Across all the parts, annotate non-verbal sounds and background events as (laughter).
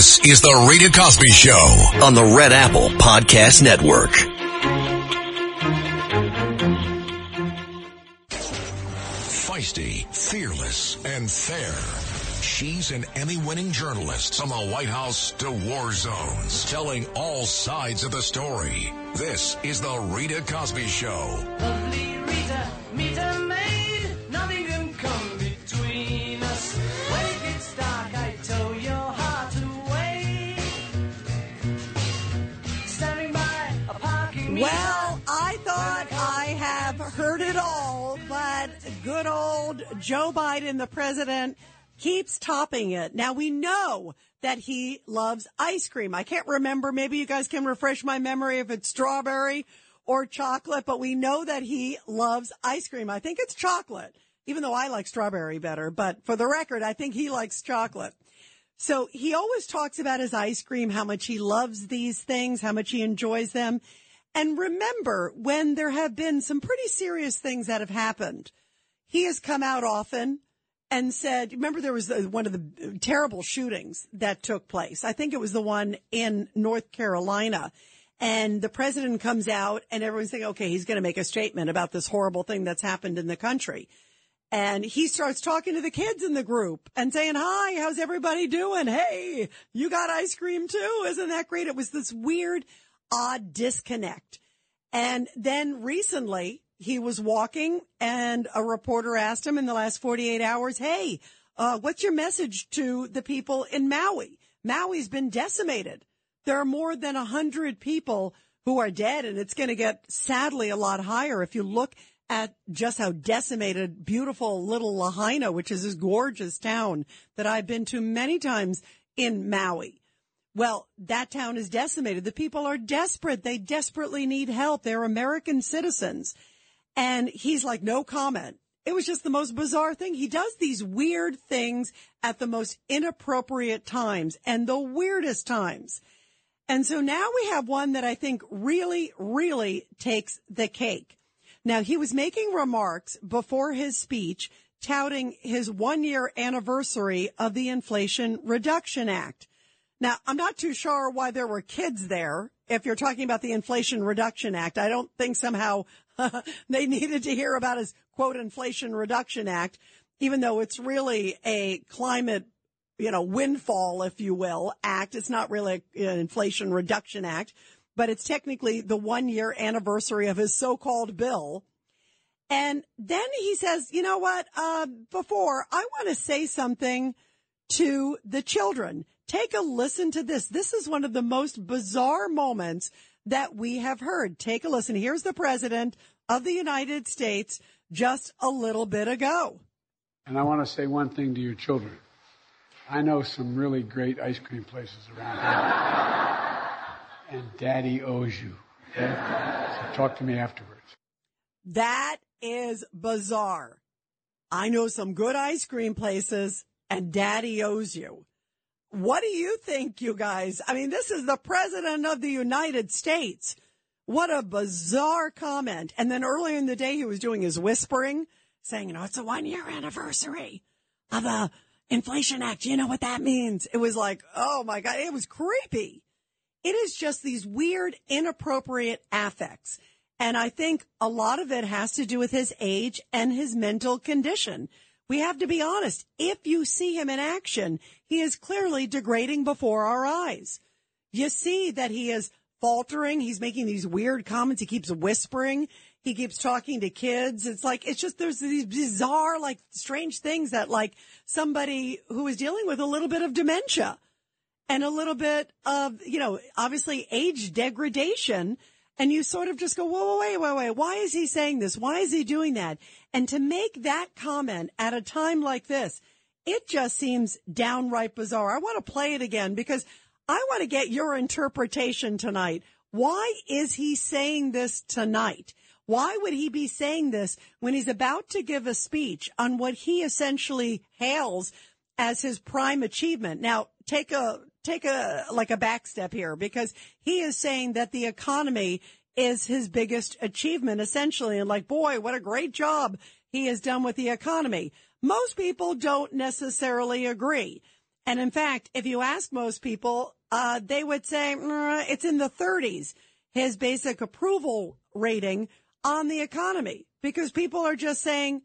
This is the Rita Cosby Show on the Red Apple Podcast Network. Feisty, fearless, and fair. She's an Emmy winning journalist from the White House to war zones, telling all sides of the story. This is the Rita Cosby Show. Good old Joe Biden, the president, keeps topping it. Now we know that he loves ice cream. I can't remember. Maybe you guys can refresh my memory if it's strawberry or chocolate, but we know that he loves ice cream. I think it's chocolate, even though I like strawberry better. But for the record, I think he likes chocolate. So he always talks about his ice cream, how much he loves these things, how much he enjoys them. And remember, when there have been some pretty serious things that have happened, he has come out often and said, remember there was one of the terrible shootings that took place. I think it was the one in North Carolina. And the president comes out and everyone's thinking, okay, he's going to make a statement about this horrible thing that's happened in the country. And he starts talking to the kids in the group and saying, hi, how's everybody doing? Hey, you got ice cream too? Isn't that great? It was this weird, odd disconnect. And then recently he was walking and a reporter asked him in the last 48 hours, Hey, uh, what's your message to the people in Maui? Maui's been decimated. There are more than a hundred people who are dead and it's going to get sadly a lot higher. If you look at just how decimated beautiful little Lahaina, which is this gorgeous town that I've been to many times in Maui. Well, that town is decimated. The people are desperate. They desperately need help. They're American citizens. And he's like, no comment. It was just the most bizarre thing. He does these weird things at the most inappropriate times and the weirdest times. And so now we have one that I think really, really takes the cake. Now he was making remarks before his speech touting his one year anniversary of the Inflation Reduction Act. Now, I'm not too sure why there were kids there. If you're talking about the Inflation Reduction Act, I don't think somehow (laughs) they needed to hear about his quote Inflation Reduction Act, even though it's really a climate, you know, windfall, if you will, act. It's not really an Inflation Reduction Act, but it's technically the one year anniversary of his so-called bill. And then he says, you know what? Uh, before I want to say something to the children. Take a listen to this. This is one of the most bizarre moments that we have heard. Take a listen. Here's the president of the United States just a little bit ago. And I want to say one thing to your children. I know some really great ice cream places around here. (laughs) and daddy owes you. Okay? So talk to me afterwards. That is bizarre. I know some good ice cream places and daddy owes you. What do you think, you guys? I mean, this is the president of the United States. What a bizarre comment. And then earlier in the day, he was doing his whispering, saying, you know, it's a one year anniversary of the Inflation Act. You know what that means? It was like, oh my God, it was creepy. It is just these weird, inappropriate affects. And I think a lot of it has to do with his age and his mental condition. We have to be honest. If you see him in action, he is clearly degrading before our eyes. You see that he is faltering. He's making these weird comments. He keeps whispering. He keeps talking to kids. It's like, it's just, there's these bizarre, like strange things that like somebody who is dealing with a little bit of dementia and a little bit of, you know, obviously age degradation. And you sort of just go, whoa, whoa, wait, wait, wait. Why is he saying this? Why is he doing that? And to make that comment at a time like this, it just seems downright bizarre. I want to play it again because I want to get your interpretation tonight. Why is he saying this tonight? Why would he be saying this when he's about to give a speech on what he essentially hails as his prime achievement? Now, take a, take a, like a back step here because he is saying that the economy is his biggest achievement essentially. And like, boy, what a great job he has done with the economy. Most people don't necessarily agree. And in fact, if you ask most people, uh, they would say "Mm, it's in the 30s, his basic approval rating on the economy, because people are just saying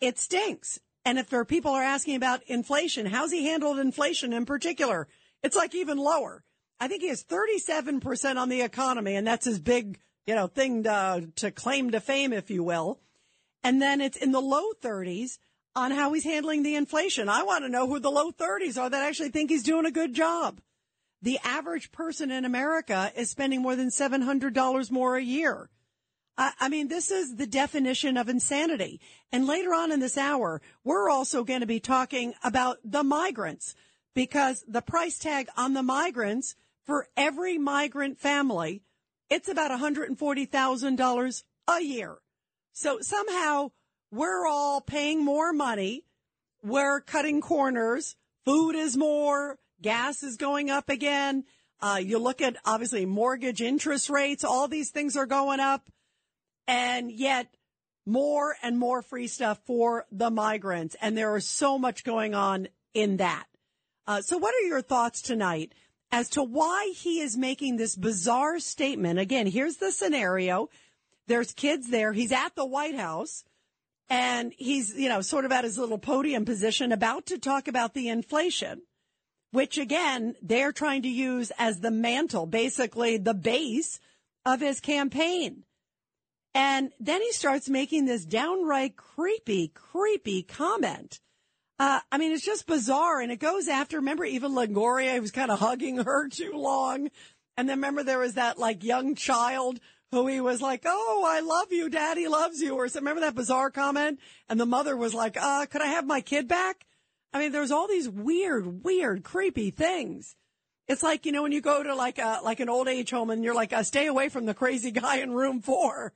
it stinks. And if there are people are asking about inflation, how's he handled inflation in particular? It's like even lower. I think he has 37% on the economy, and that's his big, you know, thing to, to claim to fame, if you will. And then it's in the low 30s on how he's handling the inflation. I want to know who the low 30s are that actually think he's doing a good job. The average person in America is spending more than $700 more a year. I mean, this is the definition of insanity. And later on in this hour, we're also going to be talking about the migrants because the price tag on the migrants for every migrant family, it's about $140,000 a year. So somehow we're all paying more money. We're cutting corners. Food is more. Gas is going up again. Uh, you look at obviously mortgage interest rates. All these things are going up. And yet more and more free stuff for the migrants. And there is so much going on in that. Uh, so what are your thoughts tonight as to why he is making this bizarre statement? Again, here's the scenario. There's kids there. He's at the White House and he's, you know, sort of at his little podium position about to talk about the inflation, which again, they're trying to use as the mantle, basically the base of his campaign. And then he starts making this downright creepy, creepy comment. Uh, I mean, it's just bizarre. And it goes after, remember, Eva Longoria was kind of hugging her (laughs) too long. And then remember, there was that like young child who he was like, Oh, I love you. Daddy loves you. Or so remember that bizarre comment? And the mother was like, uh, could I have my kid back? I mean, there's all these weird, weird, creepy things. It's like, you know, when you go to like a, like an old age home and you're like, uh, stay away from the crazy guy in room four.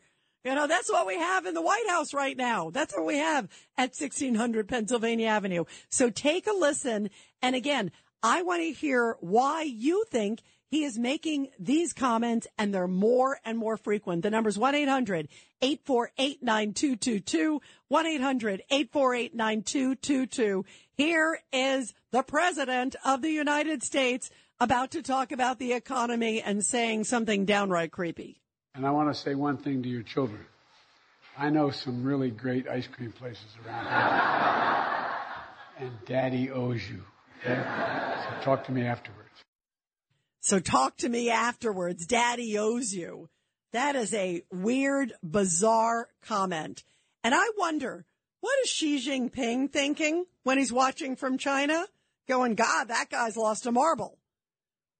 You know, that's what we have in the White House right now. That's what we have at 1600 Pennsylvania Avenue. So take a listen. And again, I want to hear why you think he is making these comments and they're more and more frequent. The number's 1-800-848-9222, 1-800-848-9222. Here is the president of the United States about to talk about the economy and saying something downright creepy. And I want to say one thing to your children. I know some really great ice cream places around here. (laughs) and daddy owes you. Okay? So talk to me afterwards. So talk to me afterwards. Daddy owes you. That is a weird, bizarre comment. And I wonder, what is Xi Jinping thinking when he's watching from China? Going, God, that guy's lost a marble.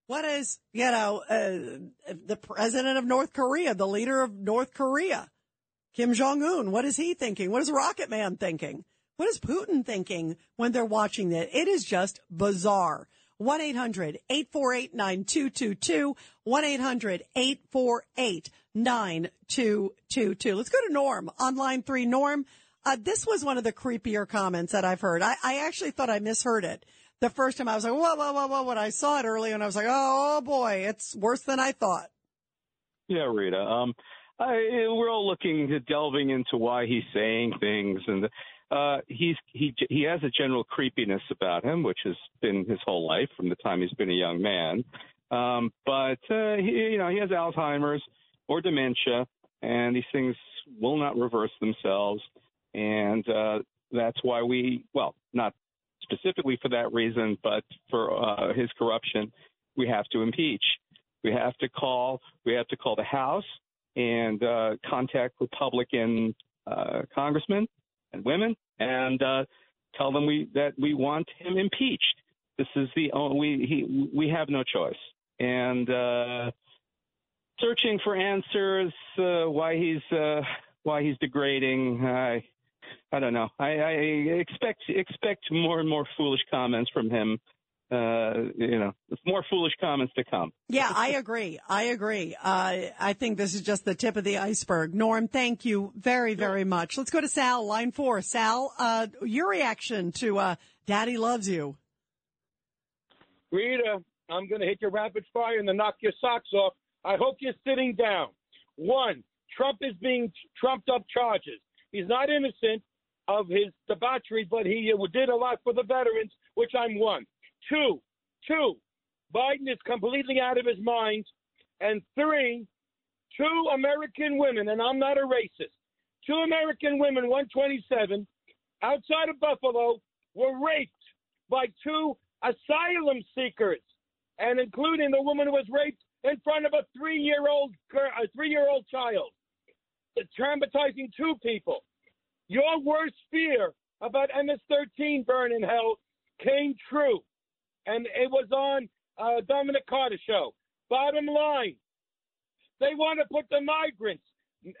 What is, you know, uh, the president of North Korea, the leader of North Korea, Kim Jong Un? What is he thinking? What is Rocket Man thinking? What is Putin thinking when they're watching that? It is just bizarre. 1-800-848-9222. 1-800-848-9222. Let's go to Norm on line three. Norm, uh, this was one of the creepier comments that I've heard. I, I actually thought I misheard it the first time I was like, whoa, whoa, whoa, whoa. When I saw it earlier and I was like, oh, oh boy, it's worse than I thought. Yeah, Rita. Um, I, we're all looking delving into why he's saying things, and uh, he's he he has a general creepiness about him, which has been his whole life from the time he's been a young man. Um, but uh, he, you know, he has Alzheimer's or dementia, and these things will not reverse themselves, and uh, that's why we well, not specifically for that reason, but for uh, his corruption, we have to impeach. We have to call. We have to call the House and uh, contact Republican uh, congressmen and women and uh, tell them we that we want him impeached. This is the only we he, we have no choice. And uh, searching for answers uh, why he's uh, why he's degrading. I I don't know. I, I expect expect more and more foolish comments from him. Uh, you know, more foolish comments to come. Yeah, I agree. I agree. Uh, I think this is just the tip of the iceberg. Norm, thank you very, very much. Let's go to Sal, line four. Sal, uh, your reaction to uh, Daddy Loves You. Rita, I'm going to hit your rapid fire and then knock your socks off. I hope you're sitting down. One, Trump is being trumped up charges. He's not innocent of his debauchery, but he uh, did a lot for the veterans, which I'm one. Two, two, Biden is completely out of his mind. And three, two American women, and I'm not a racist, two American women, 127, outside of Buffalo, were raped by two asylum seekers, and including the woman who was raped in front of a three-year-old a three-year-old child, traumatizing two people. Your worst fear about MS-13 burn in hell came true, and it was on uh, Dominic Carter show. Bottom line, they want to put the migrants,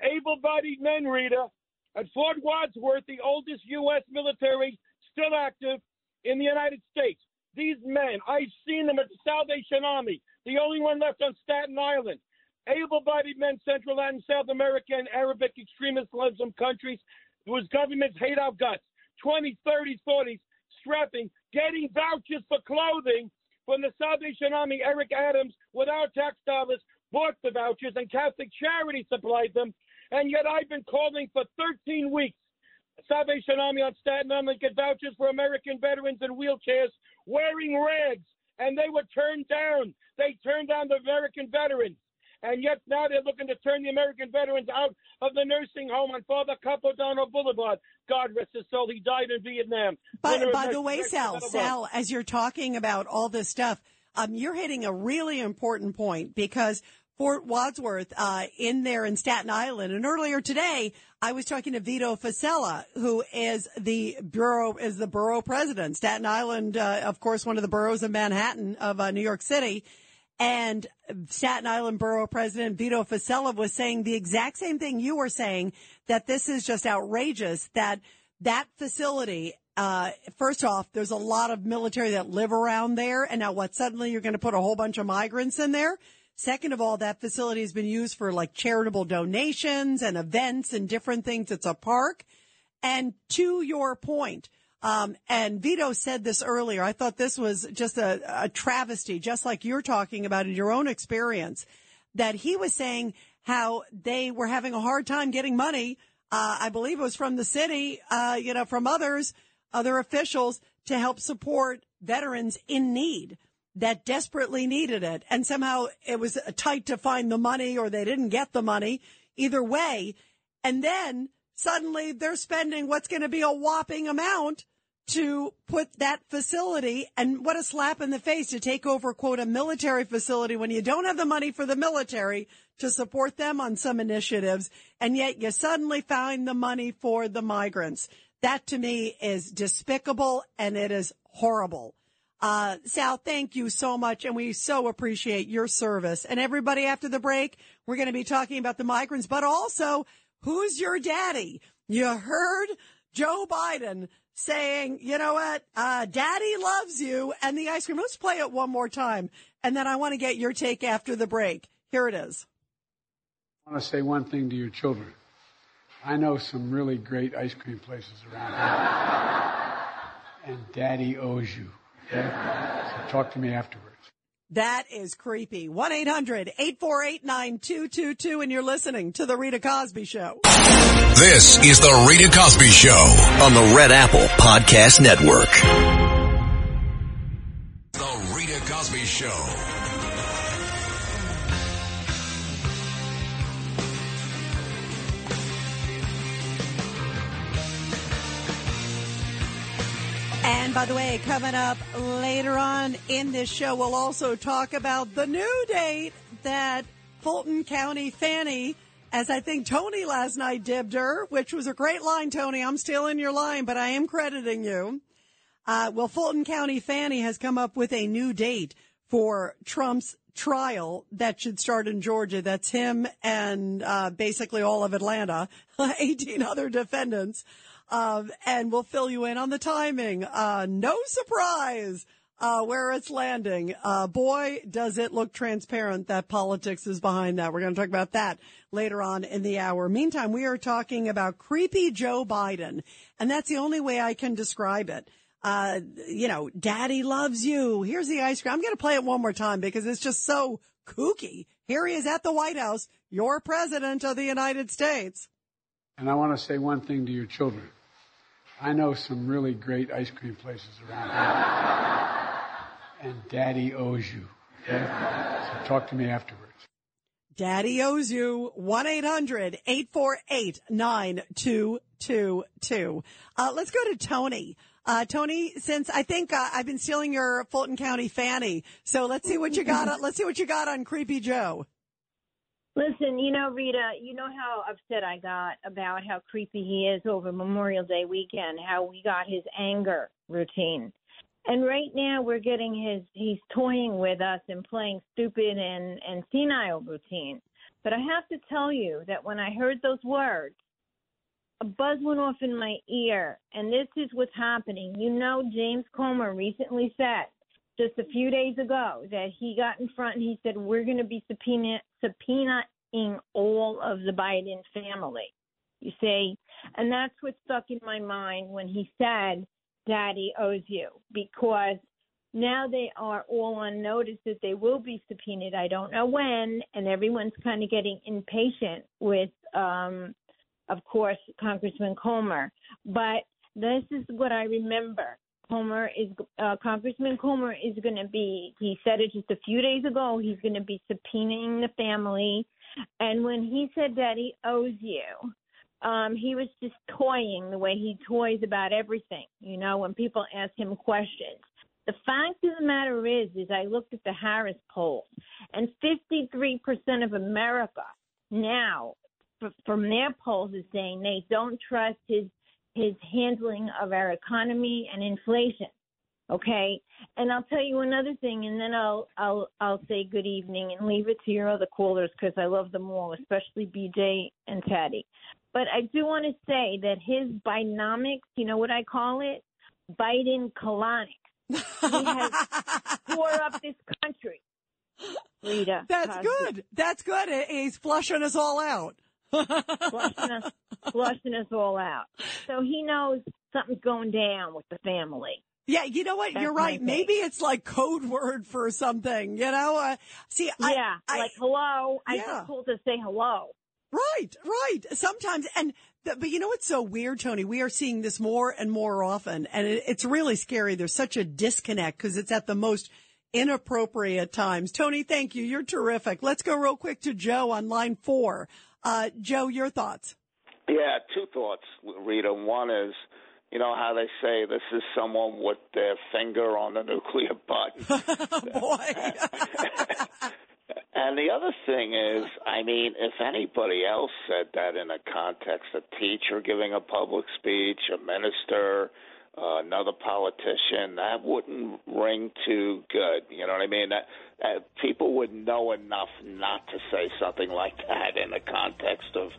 able-bodied men, Rita, at Fort Wadsworth, the oldest U.S. military still active in the United States. These men, I've seen them at the Salvation Army, the only one left on Staten Island. Able-bodied men, Central and South America and Arabic extremist Muslim countries, whose governments hate our guts. 20s, 30s, 40s, strapping, getting vouchers for clothing from the Salvation Army. Eric Adams, with our tax dollars, bought the vouchers, and Catholic Charity supplied them. And yet I've been calling for 13 weeks. Salvation Army on Staten Island get vouchers for American veterans in wheelchairs wearing rags, and they were turned down. They turned down the American veterans. And yet now they're looking to turn the American veterans out of the nursing home on Father Capodanno Boulevard. God rest his soul. He died in Vietnam. By, by the way, Sal. Sal, as you're talking about all this stuff, um, you're hitting a really important point because Fort Wadsworth, uh, in there in Staten Island, and earlier today, I was talking to Vito Fossella, who is the borough, is the borough president. Staten Island, uh, of course, one of the boroughs of Manhattan of uh, New York City. And Staten Island Borough President Vito Fossella was saying the exact same thing you were saying that this is just outrageous that that facility, uh, first off, there's a lot of military that live around there. And now what? Suddenly you're going to put a whole bunch of migrants in there. Second of all, that facility has been used for like charitable donations and events and different things. It's a park. And to your point, um, and Vito said this earlier. I thought this was just a, a travesty, just like you're talking about in your own experience, that he was saying how they were having a hard time getting money. Uh, I believe it was from the city, uh, you know, from others, other officials to help support veterans in need that desperately needed it. And somehow it was tight to find the money or they didn't get the money either way. And then suddenly they're spending what's going to be a whopping amount to put that facility and what a slap in the face to take over quote a military facility when you don't have the money for the military to support them on some initiatives and yet you suddenly find the money for the migrants. That to me is despicable and it is horrible. Uh, Sal, thank you so much. And we so appreciate your service. And everybody after the break, we're going to be talking about the migrants, but also who's your daddy? You heard Joe Biden saying, you know what? Uh, daddy loves you and the ice cream. Let's play it one more time. And then I want to get your take after the break. Here it is. I want to say one thing to your children. I know some really great ice cream places around here. (laughs) and daddy owes you. Okay? So talk to me afterwards. That is creepy. 1-800-848-9222 and you're listening to the Rita Cosby Show. This is the Rita Cosby Show. on the Red Apple Podcast Network. The Rita Cosby Show. And by the way, coming up later on in this show, we'll also talk about the new date that Fulton County Fanny, as I think Tony last night dibbed her, which was a great line, Tony. I'm stealing your line, but I am crediting you. Uh, well, Fulton County Fanny has come up with a new date for Trump's trial that should start in Georgia. That's him and uh, basically all of Atlanta, (laughs) 18 other defendants. Um, and we'll fill you in on the timing. Uh, no surprise uh, where it's landing. Uh, boy, does it look transparent that politics is behind that. We're going to talk about that later on in the hour. Meantime, we are talking about creepy Joe Biden, and that's the only way I can describe it. Uh, you know, daddy loves you. Here's the ice cream. I'm going to play it one more time because it's just so kooky. Here he is at the White House, your president of the United States. And I want to say one thing to your children. I know some really great ice cream places around here. and Daddy owes you. Okay? So talk to me afterwards. Daddy owes you 1-800-848-9222. Uh, let's go to Tony. Uh, Tony, since I think uh, I've been stealing your Fulton County fanny, so let's see what you got. On, let's see what you got on Creepy Joe. Listen, you know, Rita, you know how upset I got about how creepy he is over Memorial Day weekend, how we got his anger routine. And right now we're getting his he's toying with us and playing stupid and, and senile routine. But I have to tell you that when I heard those words, a buzz went off in my ear, and this is what's happening. You know, James Comer recently said just a few days ago that he got in front and he said we're going to be subpoena, subpoenaing all of the Biden family. You see, and that's what stuck in my mind when he said, "Daddy owes you," because now they are all on notice that they will be subpoenaed. I don't know when, and everyone's kind of getting impatient with, um, of course, Congressman Comer. But this is what I remember. Comer is uh, Congressman Comer is going to be. He said it just a few days ago. He's going to be subpoenaing the family, and when he said that he owes you, um, he was just toying the way he toys about everything. You know, when people ask him questions. The fact of the matter is, is I looked at the Harris poll, and 53% of America now, from their polls, is saying they don't trust his his handling of our economy and inflation. Okay, and I'll tell you another thing, and then I'll I'll I'll say good evening and leave it to your other callers because I love them all, especially BJ and Teddy. But I do want to say that his Bidenomics, you know what I call it, Biden colonics. He has (laughs) tore up this country. Rita, That's Cosby. good. That's good. He's flushing us all out. Flushing us, flushing us all out. So he knows something's going down with the family. Yeah, you know what? That's You're right. Maybe it's like code word for something. You know? Uh, see, I, yeah, I- like hello. I Yeah. just told to say hello. Right, right. Sometimes, and but you know what's so weird, Tony? We are seeing this more and more often, and it, it's really scary. There's such a disconnect because it's at the most inappropriate times. Tony, thank you. You're terrific. Let's go real quick to Joe on line four. Uh, Joe, your thoughts? Yeah, two thoughts, Rita. One is, you know how they say this is someone with their finger on the nuclear button. (laughs) Boy. (laughs) and the other thing is, I mean, if anybody else said that in a context, a teacher giving a public speech, a minister, uh, another politician, that wouldn't ring too good. You know what I mean? That, that people would know enough not to say something like that in the context of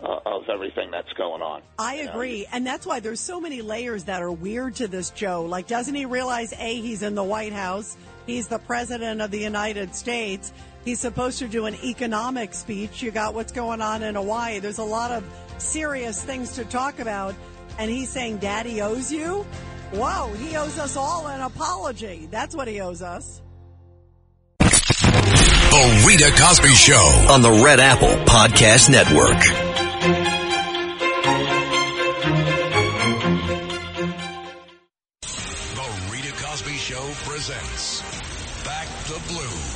uh, of everything that's going on. I You know, agree. And that's why there's so many layers that are weird to this Joe. Like, doesn't he realize, A, he's in the White House? He's the president of the United States. He's supposed to do an economic speech. You got what's going on in Hawaii. There's a lot of serious things to talk about. And he's saying, Daddy owes you? Whoa, he owes us all an apology. That's what he owes us. The Rita Cosby Show. on the Red Apple Podcast Network. The Rita Cosby Show presents Back the Blue.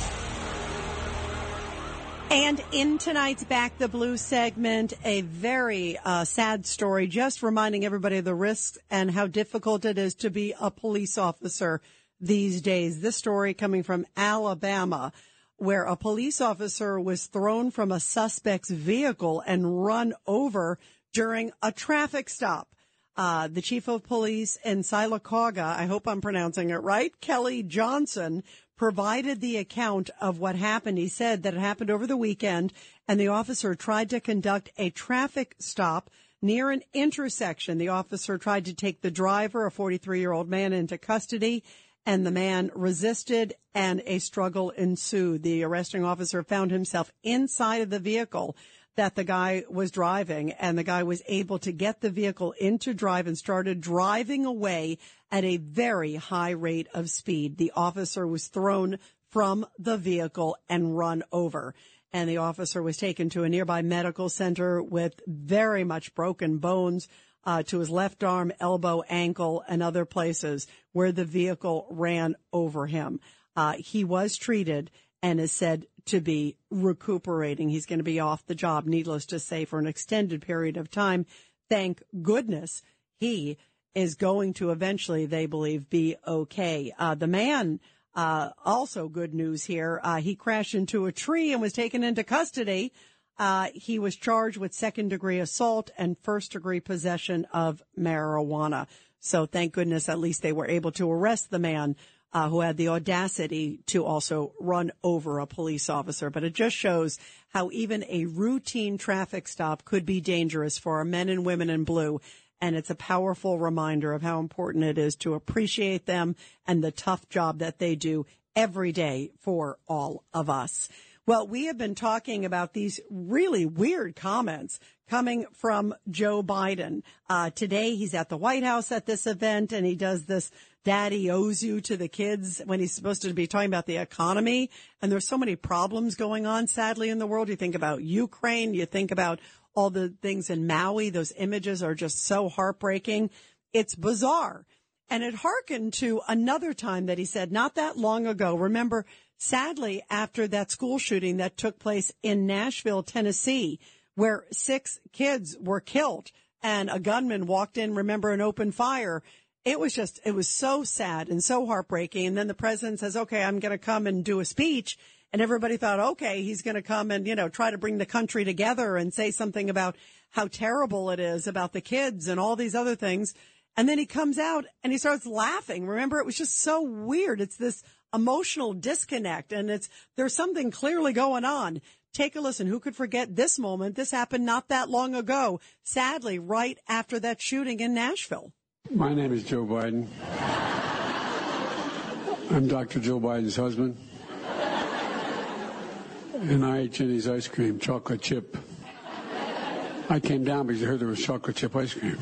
And in tonight's Back the Blue segment, a very uh, sad story, just reminding everybody of the risks and how difficult it is to be a police officer these days. This story coming from Alabama, where a police officer was thrown from a suspect's vehicle and run over during a traffic stop. Uh, the chief of police in Sylacauga, I hope I'm pronouncing it right, Kelly Johnson, provided the account of what happened. He said that it happened over the weekend and the officer tried to conduct a traffic stop near an intersection. The officer tried to take the driver, a 43 year old man, into custody and the man resisted and a struggle ensued. The arresting officer found himself inside of the vehicle that the guy was driving and the guy was able to get the vehicle into drive and started driving away at a very high rate of speed. The officer was thrown from the vehicle and run over. And the officer was taken to a nearby medical center with very much broken bones. uh, to his left arm, elbow, ankle, and other places where the vehicle ran over him. Uh, he was treated and is said to be recuperating. He's going to be off the job, needless to say, for an extended period of time. Thank goodness he is going to eventually, they believe, be okay. Uh, the man, uh, also good news here. Uh, he crashed into a tree and was taken into custody. Uh, he was charged with second degree assault and first degree possession of marijuana. So thank goodness at least they were able to arrest the man uh, who had the audacity to also run over a police officer. But it just shows how even a routine traffic stop could be dangerous for our men and women in blue. And it's a powerful reminder of how important it is to appreciate them and the tough job that they do every day for all of us. Well, we have been talking about these really weird comments coming from Joe Biden. Uh, today he's at the White House at this event and he does this daddy owes you to the kids when he's supposed to be talking about the economy. And there's so many problems going on, sadly, in the world. You think about Ukraine, you think about all the things in Maui. Those images are just so heartbreaking. It's bizarre. And it harkened to another time that he said not that long ago. Remember, sadly, after that school shooting that took place in Nashville, Tennessee, where six kids were killed and a gunman walked in, remember, and opened fire it was just, it was so sad and so heartbreaking. And then the president says, okay, I'm going to come and do a speech. And everybody thought, okay, he's going to come and, you know, try to bring the country together and say something about how terrible it is about the kids and all these other things. And then he comes out and he starts laughing. Remember, it was just so weird. It's this emotional disconnect and it's, there's something clearly going on. Take a listen. Who could forget this moment? This happened not that long ago. Sadly, right after that shooting in Nashville. My name is Joe Biden. I'm Dr. Joe Biden's husband. And I ate Jeni's ice cream, chocolate chip. I came down because I heard there was chocolate chip ice cream.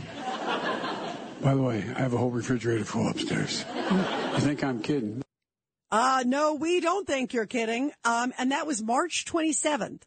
By the way, I have a whole refrigerator full upstairs. You think I'm kidding? Uh, no, we don't think you're kidding. Um, and that was March 27th.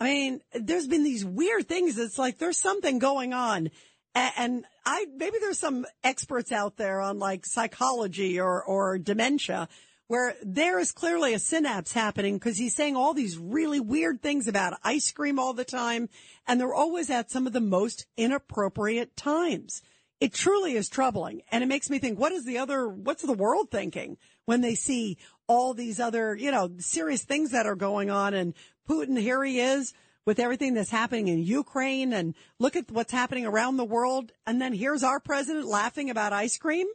I mean, there's been these weird things. It's like there's something going on. And I, maybe there's some experts out there on like psychology or, or dementia where there is clearly a synapse happening because he's saying all these really weird things about ice cream all the time. And they're always at some of the most inappropriate times. It truly is troubling. And it makes me think, what is the other, what's the world thinking when they see all these other, you know, serious things that are going on and Putin, here he is with everything that's happening in Ukraine and look at what's happening around the world. And then here's our president laughing about ice cream.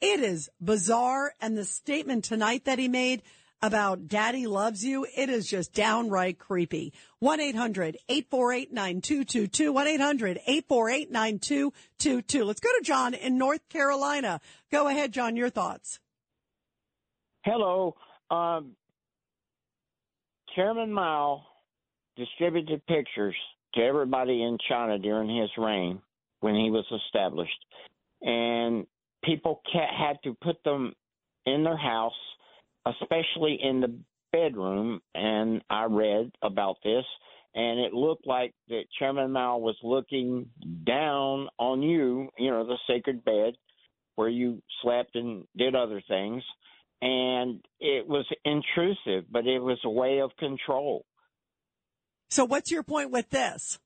It is bizarre. And the statement tonight that he made about daddy loves you, it is just downright creepy. 1-800-848-9222. 1-800-848-9222. Let's go to John in North Carolina. Go ahead, John, your thoughts. Hello. Um, Chairman Mao distributed pictures to everybody in China during his reign when he was established, and people had to put them in their house, especially in the bedroom. And I read about this, and it looked like that Chairman Mao was looking down on you, you know, the sacred bed where you slept and did other things. And it was intrusive, but it was a way of control. So what's your point with this?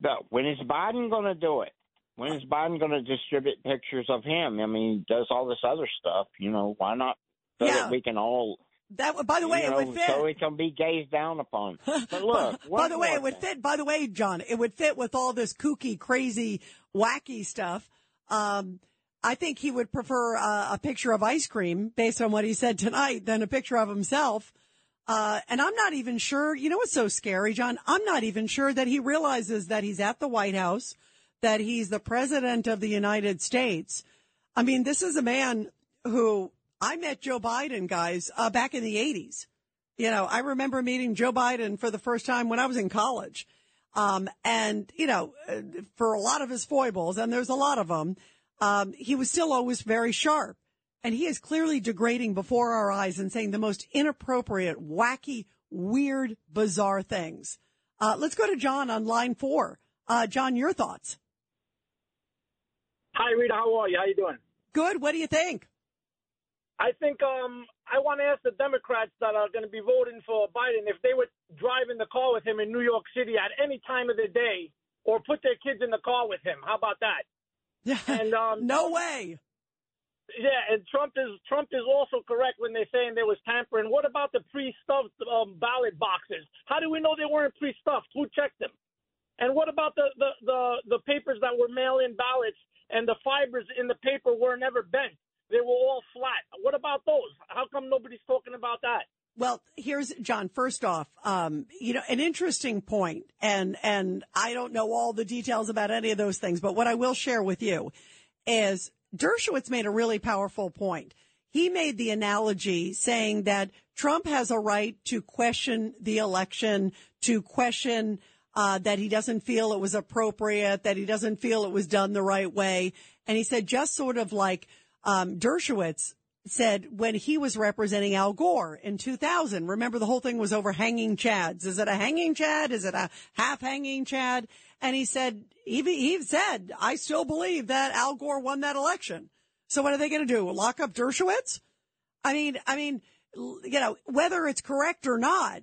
No, when is Biden going to do it? When is Biden going to distribute pictures of him? I mean, he does all this other stuff. You know, why not? So Yeah. that we can all. That, by the way, you it would fit. So it can be gazed down upon. (laughs) But look, by the way, it would thing. fit. By the way, John, it would fit with all this kooky, crazy, wacky stuff. Um, I think he would prefer uh, a picture of ice cream based on what he said tonight than a picture of himself. Uh, and I'm not even sure, you know what's so scary, John? I'm not even sure that he realizes that he's at the White House, that he's the president of the United States. I mean, this is a man who I met Joe Biden, guys, uh, back in the 80s. You know, I remember meeting Joe Biden for the first time when I was in college. Um, and, you know, uh, for a lot of his foibles, and there's a lot of them, um, he was still always very sharp. And he is clearly degrading before our eyes and saying the most inappropriate, wacky, weird, bizarre things. Uh, let's go to John on line four. Uh, John, your thoughts. Hi, Rita. How are you? How you doing? Good. What do you think? I think um, I want to ask the Democrats that are going to be voting for Biden if they would drive in the car with him in New York City at any time of the day, or put their kids in the car with him. How about that? And um, no way. Yeah, and Trump is Trump is also correct when they're saying there was tampering. What about the pre-stuffed um, ballot boxes? How do we know they weren't pre-stuffed? Who checked them? And what about the the the, the papers that were mail-in ballots and the fibers in the paper were never bent? They were all flat. What about those? How come nobody's talking about that? Well, here's John. First off, um, you know, an interesting point, and and I don't know all the details about any of those things, but what I will share with you is Dershowitz made a really powerful point. He made the analogy saying that Trump has a right to question the election, to question uh, that he doesn't feel it was appropriate, that he doesn't feel it was done the right way, and he said just sort of like um, Dershowitz said when he was representing Al Gore in 2000. Remember, the whole thing was over hanging chads. Is it a hanging chad? Is it a half hanging chad? And he said, he, he said, I still believe that Al Gore won that election. So what are they going to do? Lock up Dershowitz? I mean, I mean, you know, whether it's correct or not,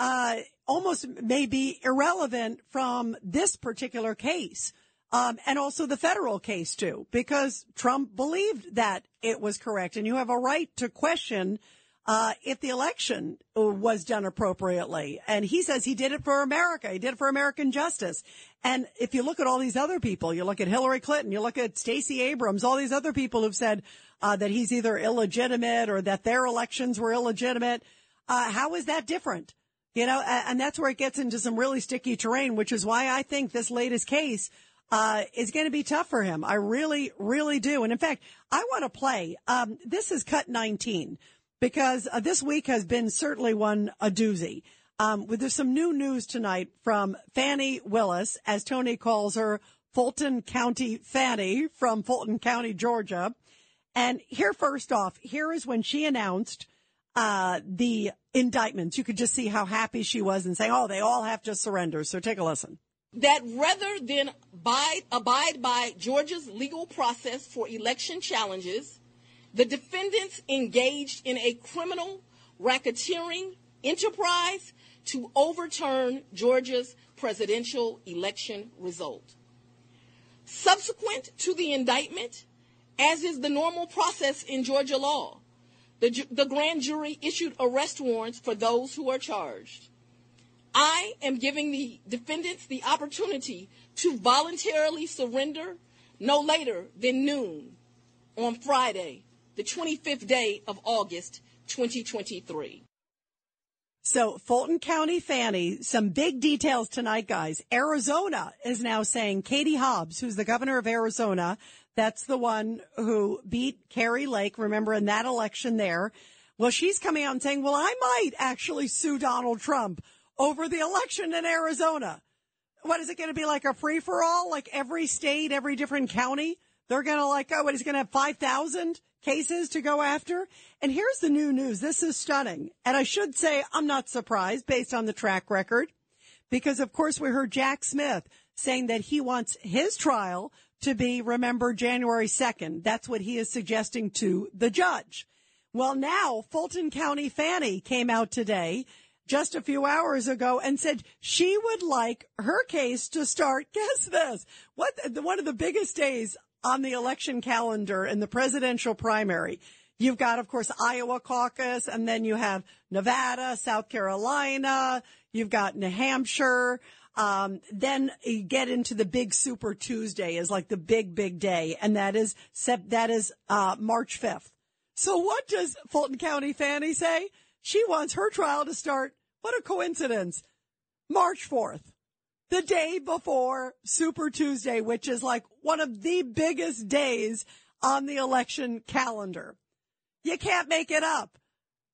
uh, almost may be irrelevant from this particular case. Um, and also the federal case too, because Trump believed that it was correct, and you have a right to question uh, if the election was done appropriately. And he says he did it for America. He did it for American justice. And if you look at all these other people, you look at Hillary Clinton, you look at Stacey Abrams, all these other people who've said uh, that he's either illegitimate or that their elections were illegitimate. Uh, how is that different? You know, and that's where it gets into some really sticky terrain, which is why I think this latest case uh, is going to be tough for him. I really, really do. And in fact, I want to play. Um, this is cut 19 because uh, this week has been certainly one a doozy. Um, there's some new news tonight from Fani Willis, as Tony calls her, Fulton County Fannie from Fulton County, Georgia. And here, first off, here is when she announced uh, the indictments. You could just see how happy she was and saying, "Oh, they all have to surrender." So take a listen that rather than abide, abide by Georgia's legal process for election challenges, the defendants engaged in a criminal racketeering enterprise to overturn Georgia's presidential election result. Subsequent to the indictment, as is the normal process in Georgia law, the, the grand jury issued arrest warrants for those who are charged. I am giving the defendants the opportunity to voluntarily surrender no later than noon on Friday, the 25th day of August, 2023. So Fulton County Fanny, some big details tonight, guys. Arizona is now saying Katie Hobbs, who's the governor of Arizona, that's the one who beat Kari Lake, remember in that election there. Well, she's coming out and saying, well, I might actually sue Donald Trump over the election in Arizona. What is it going to be like a free for all? Like every state, every different county, they're going to like, oh, what is going to have 5,000 cases to go after? And here's the new news. This is stunning. And I should say I'm not surprised based on the track record because of course we heard Jack Smith saying that he wants his trial to be, remember, January 2nd. That's what he is suggesting to the judge. Well, now Fulton County Fanny came out today just a few hours ago and said she would like her case to start. (laughs) Guess this. What one of the biggest days on the election calendar in the presidential primary. You've got, of course, Iowa caucus, and then you have Nevada, South Carolina. You've got New Hampshire. Um, then you get into the big Super Tuesday is like the big, big day, and that is that is uh, March fifth. So what does Fulton County Fanny say? She wants her trial to start. What a coincidence. March 4th, the day before Super Tuesday, which is like one of the biggest days on the election calendar. You can't make it up.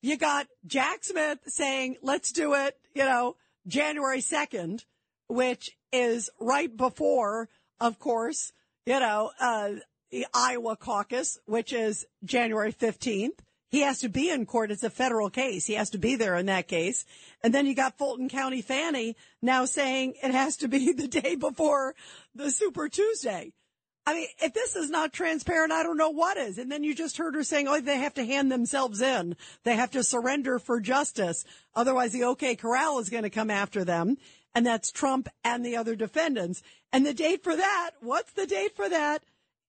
You got Jack Smith saying, let's do it, you know, January 2nd, which is right before, of course, you know, uh, the Iowa caucus, which is January 15th. He has to be in court. It's a federal case. He has to be there in that case. And then you got Fulton County Fanny now saying it has to be (laughs) the day before the Super Tuesday. I mean, if this is not transparent, I don't know what is. And then you just heard her saying, oh, they have to hand themselves in. They have to surrender for justice. Otherwise, the OK Corral is going to come after them. And that's Trump and the other defendants. And the date for that, what's the date for that?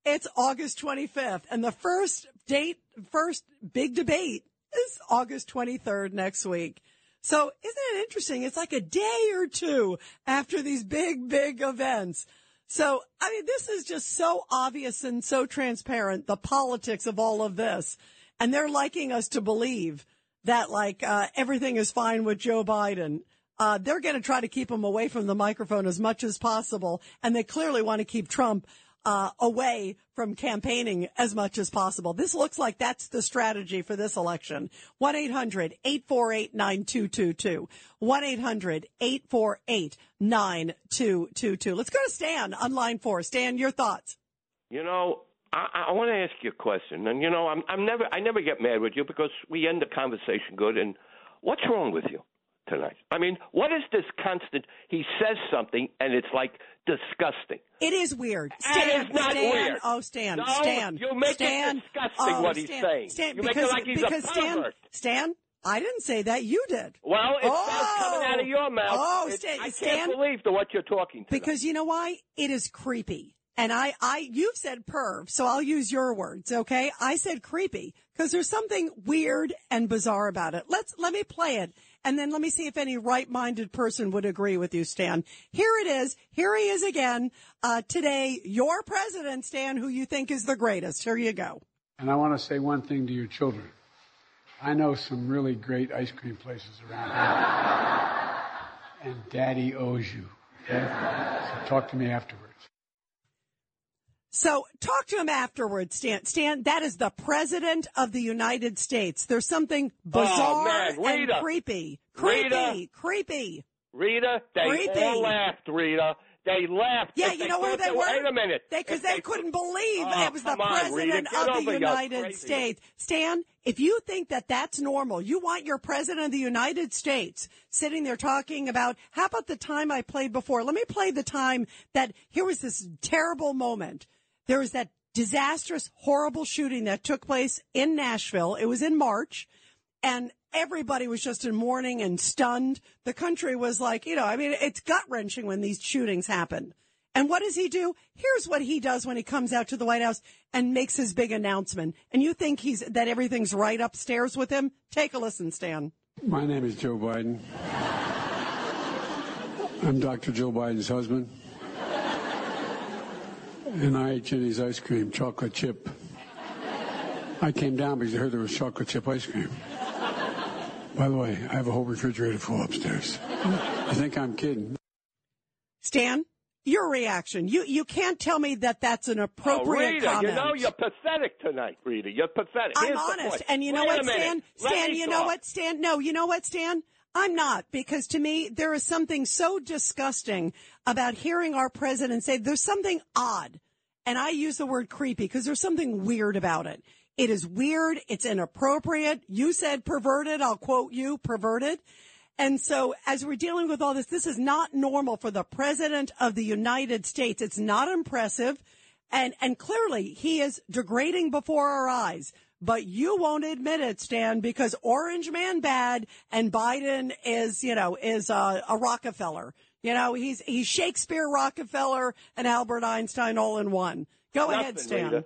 It's August 25th. And the first date, first big debate is August 23rd next week. So isn't it interesting? It's like a day or two after these big, big events. So, I mean, this is just so obvious and so transparent, the politics of all of this. And they're liking us to believe that like, uh, everything is fine with Joe Biden. Uh, they're going to try to keep him away from the microphone as much as possible. And they clearly want to keep Trump uh, away from campaigning as much as possible. This looks like that's the strategy for this election. 1 800 848 9222. 1 800 848 9222. Let's go to Stan on line four. Stan, your thoughts. You know, I, I want to ask you a question, and you know, I'm, I'm never, I never get mad with you because we end the conversation good. And what's wrong with you tonight? I mean, what is this constant? He says something, and it's like disgusting. It is weird. Stan, it's not Stan, weird. oh, Stan, No, Stan. you make it Stan, disgusting oh, what he's Stan, saying. Stan, You make it because, like he's a because Stan, pervert. Stan, I didn't say that. You did. Well, it's oh, coming out of your mouth. Oh, It- Stan, I can't Stan, believe the what you're talking to. because you know why? It is creepy. And I, I, you've said perv, so I'll use your words, okay? I said creepy because there's something weird and bizarre about it. Let's, let me play it and then let me see if any right-minded person would agree with you, Stan. Here it is. Here he is again, uh, today, your president, Stan, who you think is the greatest. Here you go. And I want to say one thing to your children. I know some really great ice cream places around here. and daddy owes you. Okay? So talk to me afterwards. So talk to him afterwards, Stan. Stan, that is the president of the United States. There's something oh, bizarre Oh, and creepy. Creepy, Rita. creepy. Rita, they Creepy. all laughed, Rita. They laughed. Yeah, you they know where thought they were? Wait a minute. Because If they, couldn't believe Oh, it was the on, president of the United. States. Stan, if you think that that's normal, you want your president of the United States sitting there talking about, how about the time I played before? Let me play the time that here was this terrible moment. There was that disastrous, horrible shooting that took place in Nashville. It was in March and everybody was just in mourning and stunned. The country was like, you know, I mean, it's gut wrenching when these shootings happen. And what does he do? Here's what he does when he comes out to the White House and makes his big announcement. And you think he's that everything's right upstairs with him? Take a listen, Stan. My name is Joe Biden. I'm Dr. Joe Biden's husband. And I ate Jeni's ice cream, chocolate chip. I came down because I heard there was chocolate chip ice cream. By the way, I have a whole refrigerator full upstairs. I think I'm kidding. Stan, your reaction. You you can't tell me that that's an appropriate Oh, appropriate Rita, comment. you know you're pathetic tonight, Rita. You're pathetic. I'm Here's honest. And you know Wait what, a. Stan? Let Stan, me you know talk. what, Stan? No, you know what, Stan? I'm not because to me there is something so disgusting about hearing our president say there's something odd. And I use the word creepy because there's something weird about it. It is weird. It's inappropriate. You said perverted. I'll quote you, perverted. And so as we're dealing with all this, this is not normal for the president of the United States. It's not impressive. And, and clearly he is degrading before our eyes. But you won't admit it, Stan, because Orange Man bad and Biden is, you know, is a, a Rockefeller. You know, he's, he's Shakespeare, Rockefeller, and Albert Einstein all in one. Go Nothing, ahead, Stan. Rita.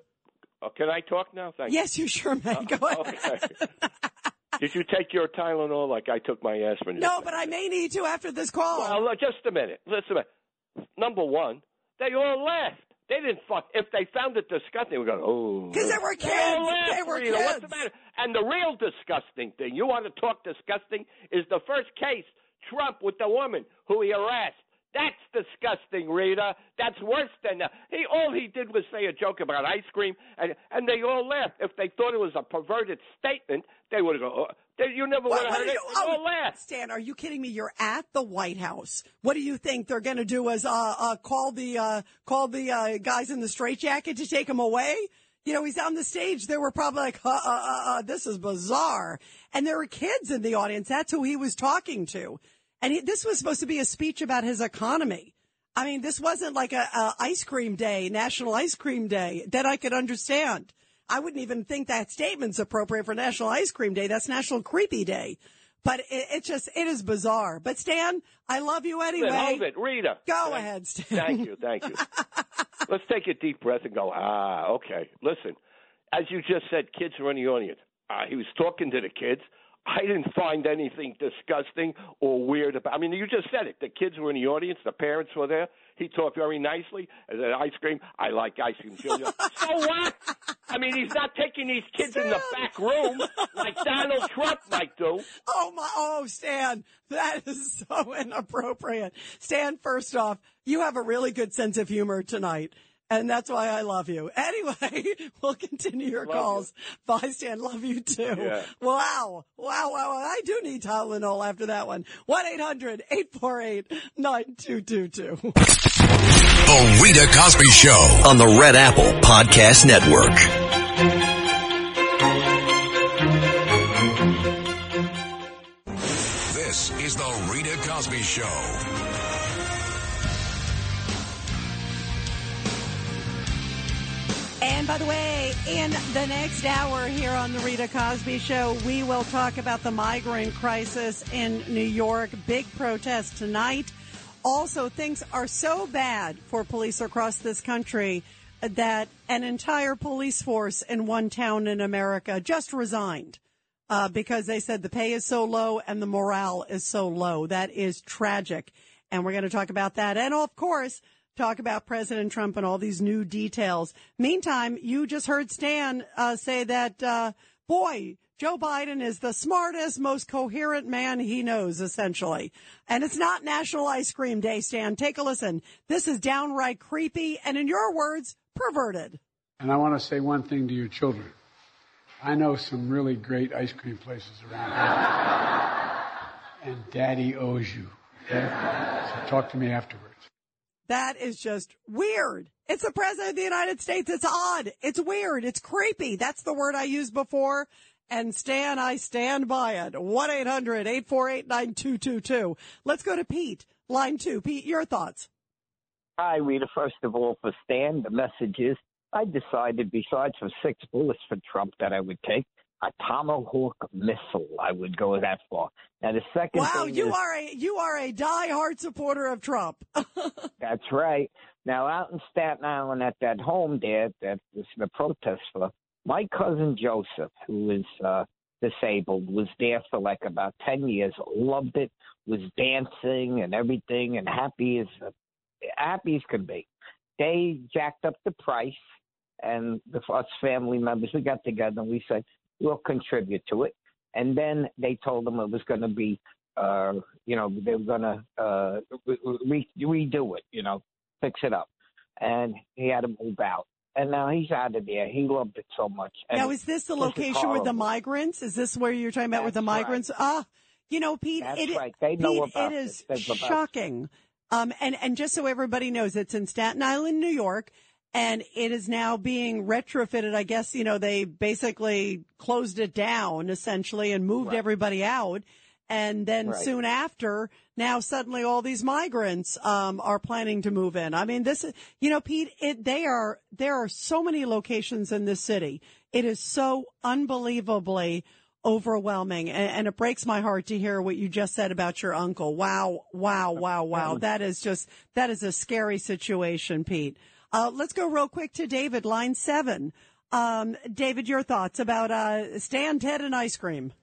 Oh, can I talk now? Thank you. Yes, you sure may. Uh, Go you. ahead. Okay. (laughs) Did you take your Tylenol like I took my aspirin? No, but I may need to after this call. Well, just a minute. Listen. Number one, they all laughed. They didn't fuck. If they found it disgusting, they would oh. Because they were oh, They kids. laughed, They were Rita. What's the matter? And the real disgusting thing, you want to talk disgusting, is the first case, Trump with the woman who he harassed. That's disgusting, Rita. That's worse than that. He all he did was say a joke about ice cream, and and they all laughed. If they thought it was a perverted statement, they would go. Oh, they, you never would have what heard it. you, oh, laughed. Stan, are you kidding me? You're at the White House. What do you think they're going to do? Is uh, uh, call the uh, call the uh, guys in the straitjacket to take him away? You know, he's on the stage. They were probably like, uh, uh, uh, uh, "This is bizarre," and there were kids in the audience. That's who he was talking to, and he, this was supposed to be a speech about his economy. I mean, this wasn't like a, a ice cream day, National Ice Cream Day that I could understand. I wouldn't even think that statement's appropriate for National Ice Cream Day. That's National Creepy Day. But it, it just, it is bizarre. But Stan, I love you anyway. Hold it. Rita. Go Thank- ahead, Stan. Thank you, thank you. (laughs) Let's take a deep breath and go, ah, okay. Listen, as you just said, kids are in the audience. Uh, he was talking to the kids. I didn't find anything disgusting or weird about. I mean, you just said it. The kids were in the audience. The parents were there. He talked very nicely. Then ice cream. I like ice cream. Junior. (laughs) so what? I mean, he's not taking these kids in the back room like Donald Trump might do. Oh my, oh Stan, that is so inappropriate. Stan, first off, you have a really good sense of humor tonight. And that's why I love you. (laughs) Anyway, we'll continue your Love calls. Bye, Stan. Love you too. Yeah. Wow. Wow. Wow. I do need Tylenol after that one. 1-800-848-9222. The Rita Cosby Show. on the Red Apple Podcast Network. This is the Rita Cosby Show. And by the way, in the next hour here on the Rita Cosby Show, we will talk about the migrant crisis in New York. Big protest tonight. Also, things are so bad for police across this country that an entire police force in one town in America just resigned uh, because they said the pay is so low and the morale is so low. That is tragic. And we're going to talk about that. And of course, talk about President Trump and all these new details. Meantime, you just heard Stan uh, say that, uh, boy, Joe Biden is the smartest, most coherent man he knows, essentially. And it's not National Ice Cream Day, Stan. Take a listen. This is downright creepy and, in your words, perverted. And I want to say one thing to your children. I know some really great ice cream places around here. (laughs) and Daddy owes you. Okay? So talk to me afterwards. That is just weird. It's the president of the United States. It's odd. It's weird. It's creepy. That's the word I used before. And Stan, I stand by it. 1-800-848-9222. Let's go to Pete. Line two. Pete, your thoughts. Hi, Rita. First of all, for Stan, the message is I decided, besides for six bullets for Trump that I would take, a tomahawk missile. I would go that far. Now, the second Wow, thing you is, are a you are a diehard supporter of Trump. (laughs) That's right. Now, out in Staten Island at that home there that was the protest for, my cousin Joseph, who is uh, disabled, was there for like about 10 years, loved it, was dancing and everything, and happy as, happy as could be. They jacked up the price, and the, us family members, we got together and we said, we'll contribute to it. And then they told them it was going to be, uh, you know, they were going to uh, re- redo it, you know, fix it up. And he had to move out. And now he's out of there. He loved it so much. And now, is this the location with the migrants? Is this where you're talking about with the That's right. migrants? Ah, you know, Pete, That's it, right. They know Pete, about it is this. They've about- shocking. Um, and, and just so everybody knows, it's in Staten Island, New York, and it is now being retrofitted. I guess, you know, they basically closed it down essentially and moved everybody out. And then Right. soon after, now suddenly all these migrants, um, are planning to move in. I mean, this is, you know, Pete, it, they are, there are so many locations in this city. It is so unbelievably overwhelming. And, and it breaks my heart to hear what you just said about your uncle. Wow. Wow. Wow. Wow. That is just, that is a scary situation, Pete. Uh, let's go real quick to David, line seven. Um, David, your thoughts about, uh, Stan, Ted, and ice cream.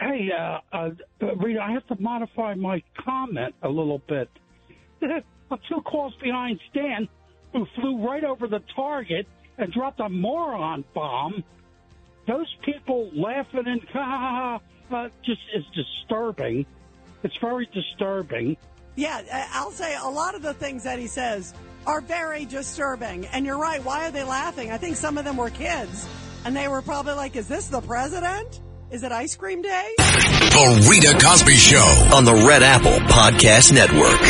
Hey, uh, uh, Rita, I have to modify my comment a little bit. (laughs) I'm two calls behind Stan, who flew right over the target and dropped a moron bomb. Those people laughing and (laughs) ha ha just is disturbing. It's very disturbing. Yeah, I'll say a lot of the things that he says are very disturbing. And you're right. Why are they laughing? I think some of them were kids and they were probably like, is this the president? Is it ice cream day? The Rita Cosby Show. on the Red Apple Podcast Network.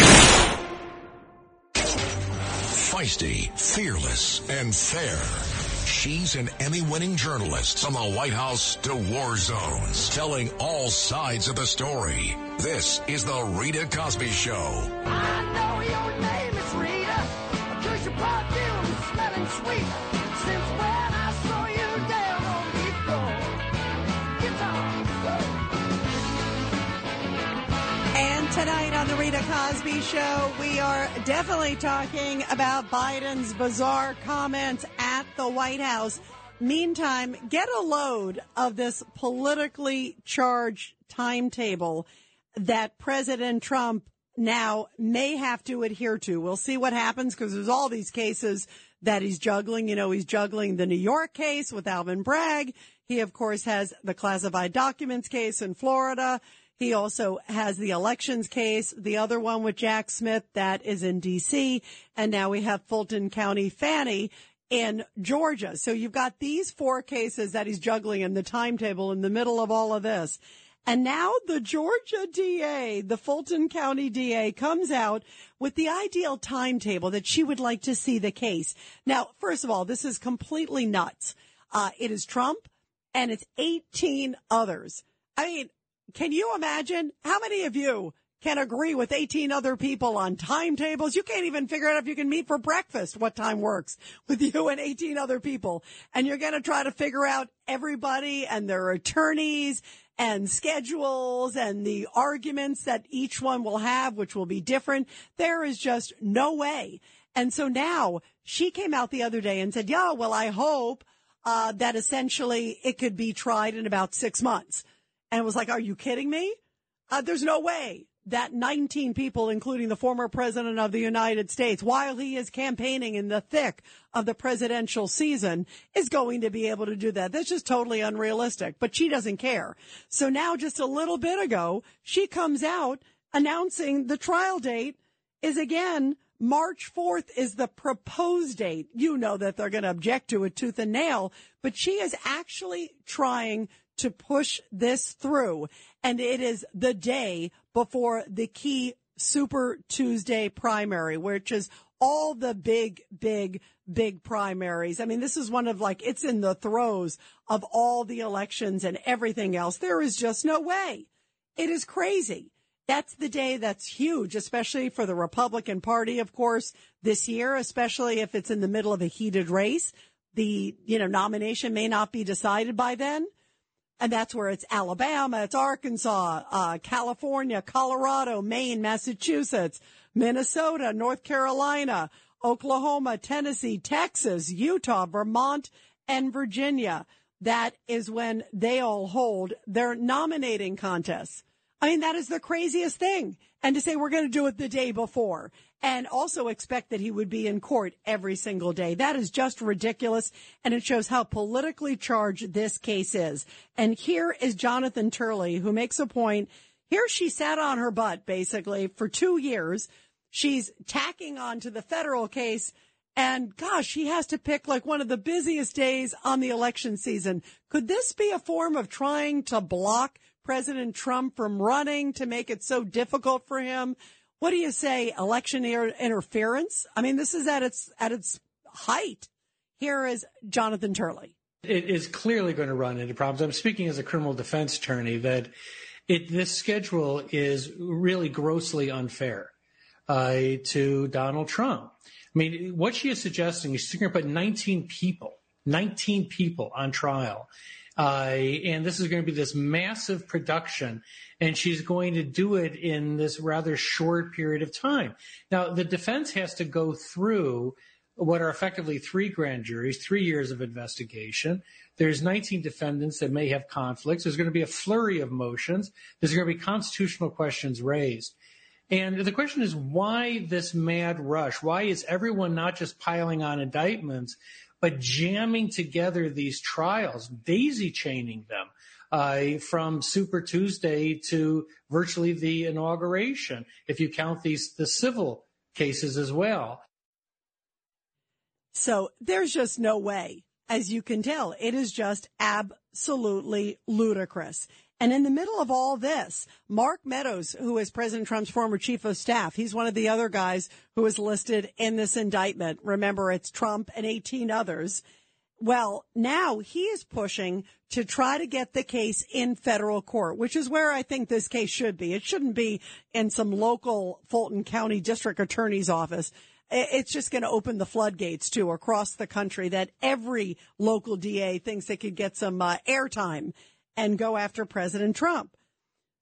Feisty, fearless, and fair. She's an Emmy winning journalist from the White House to war zones, telling all sides of the story. This is The Rita Cosby Show. Cosby Show, we are definitely talking about Biden's bizarre comments at the White House. Meantime, get a load of this politically charged timetable that President Trump now may have to adhere to. We'll see what happens because there's all these cases that he's juggling. You know, he's juggling the New York case with Alvin Bragg. He, of course, has the classified documents case in Florida. He also has the elections case, the other one with Jack Smith that is in DC. And now we have Fulton County Fani in Georgia. So you've got these four cases that he's juggling in the timetable in the middle of all of this. And now the Georgia DA, the Fulton County DA comes out with the ideal timetable that she would like to see the case. Now, first of all, this is completely nuts. Uh, it is Trump and it's 18 others. I mean, can you imagine how many of you can agree with 18 other people on timetables? You can't even figure out if you can meet for breakfast, what time works (laughs) with you and 18 other people. And you're going to try to figure out everybody and their attorneys and schedules and the arguments that each one will have, which will be different. There is just no way. And so now she came out the other day and said, yeah, well, I hope uh, that essentially it could be tried in about six months. And was like, are you kidding me? Uh, there's no way that 19 people, including the former president of the United States, while he is campaigning in the thick of the presidential season, is going to be able to do that. That's just totally unrealistic, but she doesn't care. So now just a little bit ago, she comes out announcing the trial date is again March 4th is the proposed date. You know that they're going to object to it tooth and nail, but she is actually trying to push this through. And it is the day before the key Super Tuesday primary, which is all the big, big, big primaries. I mean, this is one of like, it's in the throes of all the elections and everything else. There is just no way. It is crazy. That's the day that's huge, especially for the Republican Party, of course, this year, especially if it's in the middle of a heated race. The, you know, nomination may not be decided by then. And that's where it's Alabama, it's Arkansas, uh, California, Colorado, Maine, Massachusetts, Minnesota, North Carolina, Oklahoma, Tennessee, Texas, Utah, Vermont, and Virginia. That is when they all hold their nominating contests. I mean, that is the craziest thing. And to say we're going to do it the day before and also expect that he would be in court every single day. That is just ridiculous. And it shows how politically charged this case is. And here is Jonathan Turley, who makes a point. Here she sat on her butt basically for two years. She's tacking on to the federal case. And gosh, she has to pick like one of the busiest days on the election season. Could this be a form of trying to block President Trump from running to make it so difficult for him? What do you say? Election interference? I mean, this is at its, at its height. Here is Jonathan Turley. It is clearly going to run into problems. I'm speaking as a criminal defense attorney that it, this schedule is really grossly unfair uh, to Donald Trump. I mean, what she is suggesting is she's going to put 19 people, 19 people on trial. Uh, and this is going to be this massive production and she's going to do it in this rather short period of time. Now, the defense has to go through what are effectively three grand juries, three years of investigation. There's 19 defendants that may have conflicts. There's going to be a flurry of motions. There's going to be constitutional questions raised. And the question is, why this mad rush? Why is everyone not just piling on indictments, but jamming together these trials, daisy chaining them uh, from Super Tuesday to virtually the inauguration, if you count these the civil cases as well. So there's just no way, as you can tell, it is just absolutely ludicrous. And in the middle of all this, Mark Meadows, who is President Trump's former chief of staff, he's one of the other guys who is listed in this indictment. Remember, it's Trump and 18 others Well, now he is pushing to try to get the case in federal court, which is where I think this case should be. It shouldn't be in some local Fulton County district attorney's office. It's just going to open the floodgates to across the country that every local DA thinks they could get some uh, airtime and go after President Trump.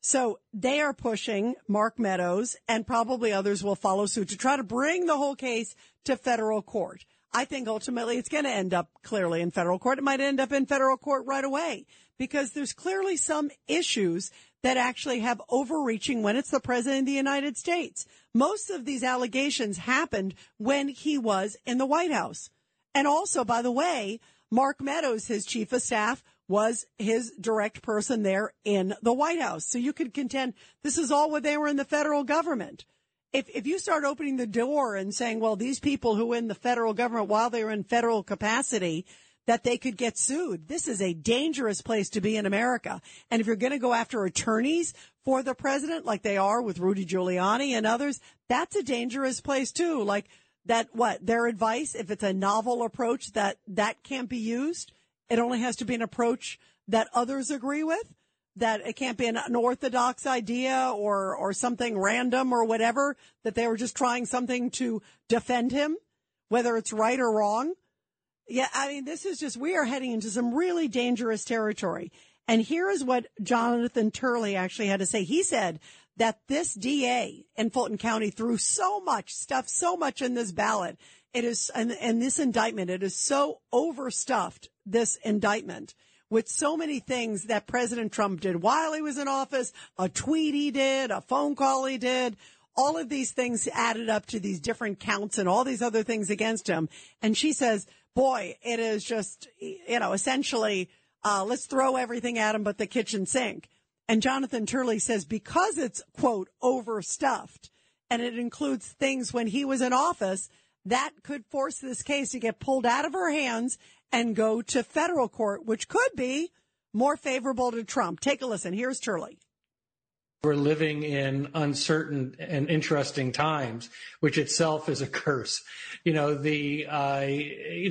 So they are pushing Mark Meadows and probably others will follow suit to try to bring the whole case to federal court. I think ultimately it's going to end up clearly in federal court. It might end up in federal court right away because there's clearly some issues that actually have overreaching when it's the president of the United States. Most of these allegations happened when he was in the White House. And also, by the way, Mark Meadows, his chief of staff, was his direct person there in the White House. So you could contend this is all when they were in the federal government. If, if you start opening the door and saying, well, these people who in the federal government while they're in federal capacity, that they could get sued. This is a dangerous place to be in America. And if you're going to go after attorneys for the president, like they are with Rudy Giuliani and others, that's a dangerous place too. Like that, what their advice, if it's a novel approach that that can't be used, it only has to be an approach that others agree with. That it can't be an unorthodox idea or or something random or whatever. That they were just trying something to defend him, whether it's right or wrong. Yeah, I mean, this is just, we are heading into some really dangerous territory. And here is what Jonathan Turley actually had to say. He said that this DA in Fulton County threw so much stuff, so much in this ballot. It is, and, and this indictment, it is so overstuffed, this indictment with so many things that President Trump did while he was in office, a tweet he did, a phone call he did, all of these things added up to these different counts and all these other things against him. And she says, boy, it is just, you know, essentially, uh, let's throw everything at him but the kitchen sink. And Jonathan Turley says because it's quote overstuffed and it includes things when he was in office that could force this case to get pulled out of her hands and go to federal court, which could be more favorable to Trump. Take a listen. Here's Turley. We're living in uncertain and interesting times, which itself is a curse. You know, the uh,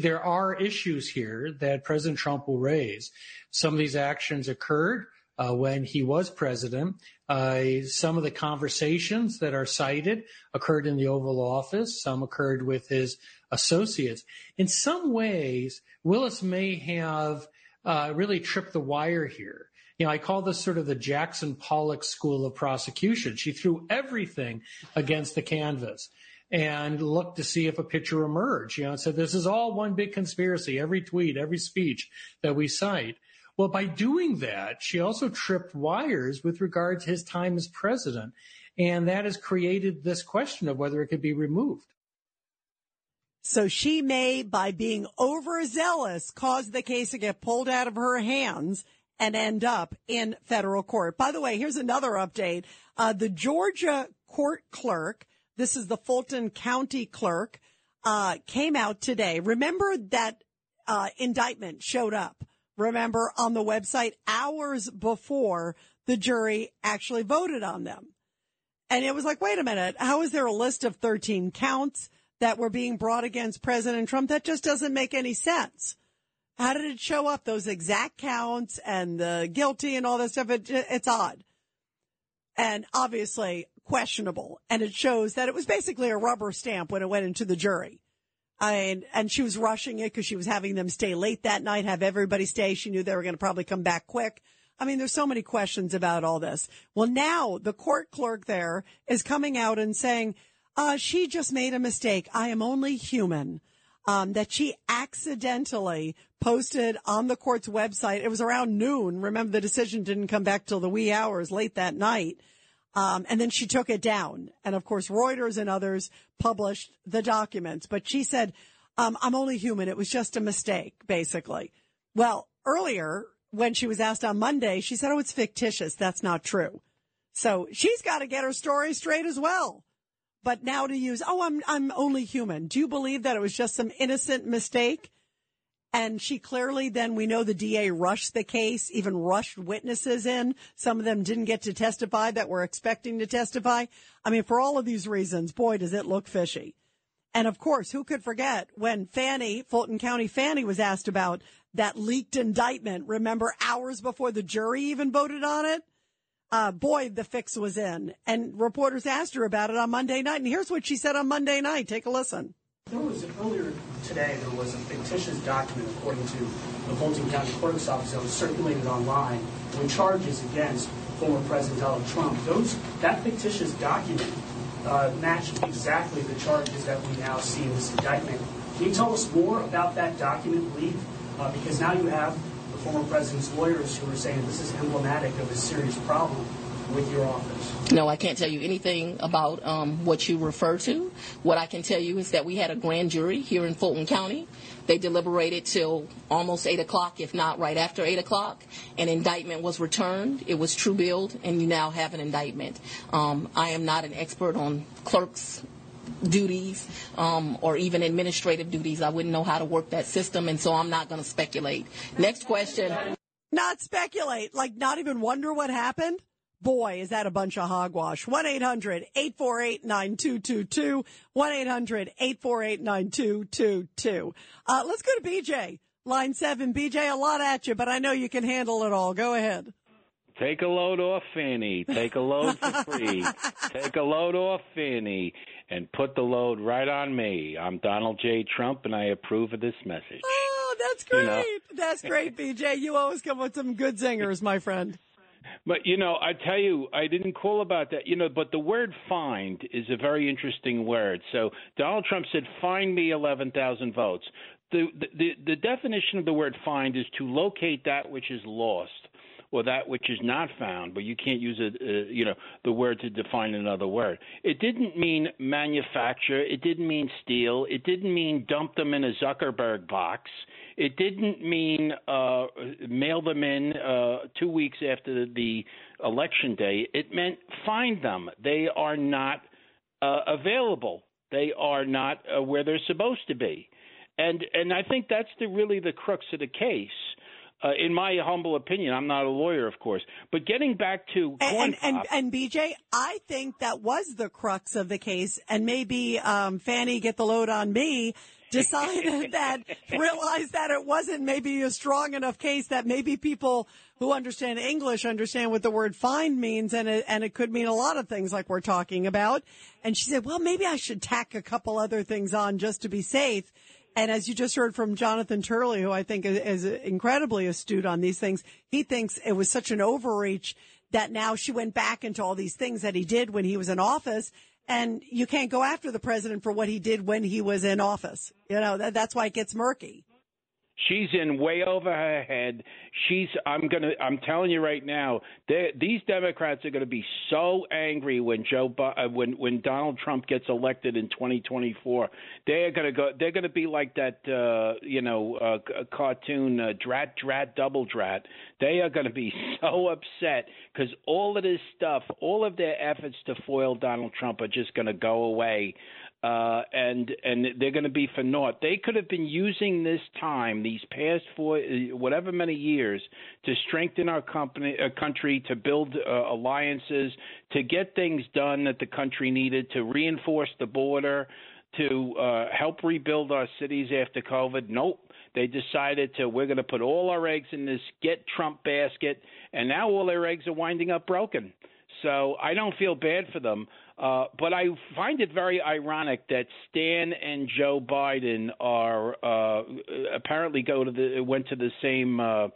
there are issues here that President Trump will raise. Some of these actions occurred uh, when he was president. Uh, some of the conversations that are cited occurred in the Oval Office. Some occurred with his associates. In some ways, Willis may have uh, really tripped the wire here. You know, I call this sort of the Jackson Pollock school of prosecution. She threw everything against the canvas and looked to see if a picture emerged. You know, and said this is all one big conspiracy. Every tweet, every speech that we cite. Well, by doing that, she also tripped wires with regard to his time as president, and that has created this question of whether it could be removed. So she may, by being overzealous, cause the case to get pulled out of her hands and end up in federal court. By the way, here's another update. Uh, the Georgia court clerk, this is the Fulton County clerk, uh, came out today. Remember that uh, indictment showed up, remember, on the website hours before the jury actually voted on them. And it was like, wait a minute, how is there a list of 13 counts that were being brought against President Trump? That just doesn't make any sense. How did it show up? Those exact counts and the guilty and all that stuff. It, it's odd. And obviously questionable. And it shows that it was basically a rubber stamp when it went into the jury. I and she was rushing it because she was having them stay late that night, have everybody stay. She knew they were going to probably come back quick. I mean, there's so many questions about all this. Well, now the court clerk there is coming out and saying, uh, she just made a mistake. I am only human. Um, that she accidentally posted on the court's website. It was around noon. Remember, the decision didn't come back till the wee hours late that night. Um, and then she took it down. And of course, Reuters and others published the documents. But she said, um, I'm only human. It was just a mistake, basically. Well, earlier, when she was asked on Monday, she said, Oh, it's fictitious. That's not true. So she's got to get her story straight as well. But now to use, oh, I'm, I'm only human. Do you believe that it was just some innocent mistake? And she clearly then we know the DA rushed the case, even rushed witnesses in. Some of them didn't get to testify that were expecting to testify. I mean, for all of these reasons, boy, does it look fishy. And of course, who could forget when Fani, Fulton County Fani was asked about that leaked indictment, remember hours before the jury even voted on it? Uh, boy, the fix was in. And reporters asked her about it on Monday night. And here's what she said on Monday night. Take a listen. There was earlier today. There was a fictitious document, according to the Fulton County Clerk's Office, that was circulated online with charges against former President Donald Trump. Those that fictitious document uh, matched exactly the charges that we now see in this indictment. Can you tell us more about that document leak? Uh, because now you have the former president's lawyers who are saying this is emblematic of a serious problem with your office. No, I can't tell you anything about um, what you refer to. What I can tell you is that we had a grand jury here in Fulton County. They deliberated till almost 8 o'clock, if not right after 8 o'clock. An indictment was returned. It was true billed, and you now have an indictment. Um, I am not an expert on clerks' duties um, or even administrative duties. I wouldn't know how to work that system, and so I'm not going to speculate. Next question. Not speculate, like not even wonder what happened. Boy, is that a bunch of hogwash. 1 800 848 9222. 1 800 848 9222. Uh, let's go to BJ. Line 7. BJ, a lot at you, but I know you can handle it all. Go ahead. Take a load off Fanny. Take a load for free. (laughs) Take a load off Fanny and put the load right on me. I'm Donald J. Trump and I approve of this message. Oh, that's great. You know? That's great, BJ. You always come with some good zingers, my friend. But you know, I tell you, I didn't call about that. You know, but the word "find" is a very interesting word. So Donald Trump said, "Find me eleven thousand votes." The, the the definition of the word "find" is to locate that which is lost or that which is not found, but you can't use a, uh, you know, the word to define another word. It didn't mean manufacture. It didn't mean steal. It didn't mean dump them in a Zuckerberg box. It didn't mean uh, mail them in uh, two weeks after the election day. It meant find them. They are not uh, available. They are not uh, where they're supposed to be. And and I think that's the really the crux of the case uh, in my humble opinion, I'm not a lawyer, of course, but getting back to and, and, and, and BJ, I think that was the crux of the case, and maybe um, Fanny get the load on me. Decided (laughs) that, realized that it wasn't maybe a strong enough case that maybe people who understand English understand what the word find means, and it, and it could mean a lot of things like we're talking about. And she said, well, maybe I should tack a couple other things on just to be safe. And as you just heard from Jonathan Turley, who I think is, is incredibly astute on these things, he thinks it was such an overreach that now she went back into all these things that he did when he was in office. And you can't go after the president for what he did when he was in office. You know, that, that's why it gets murky. She's in way over her head. She's. I'm gonna. I'm telling you right now. These Democrats are to be so angry when Joe. Uh, when when Donald Trump gets elected in 2024. They're to go. They're to be like that. Uh, you know, uh, cartoon uh, Drat Drat Double Drat. They are to be (laughs) so upset because all of this stuff, all of their efforts to foil Donald Trump are just to go away uh, and and they're going to be for naught. They could have been using this time, these past four, whatever many years, to strengthen our company, uh, country, to build uh, alliances, to get things done that the country needed, to reinforce the border, to uh, help rebuild our cities after COVID. Nope. They decided to we're going to put all our eggs in this get Trump basket, and now all their eggs are winding up broken. So I don't feel bad for them. Uh, but I find it very ironic that Stan and Joe Biden are uh, apparently go to the went to the same uh,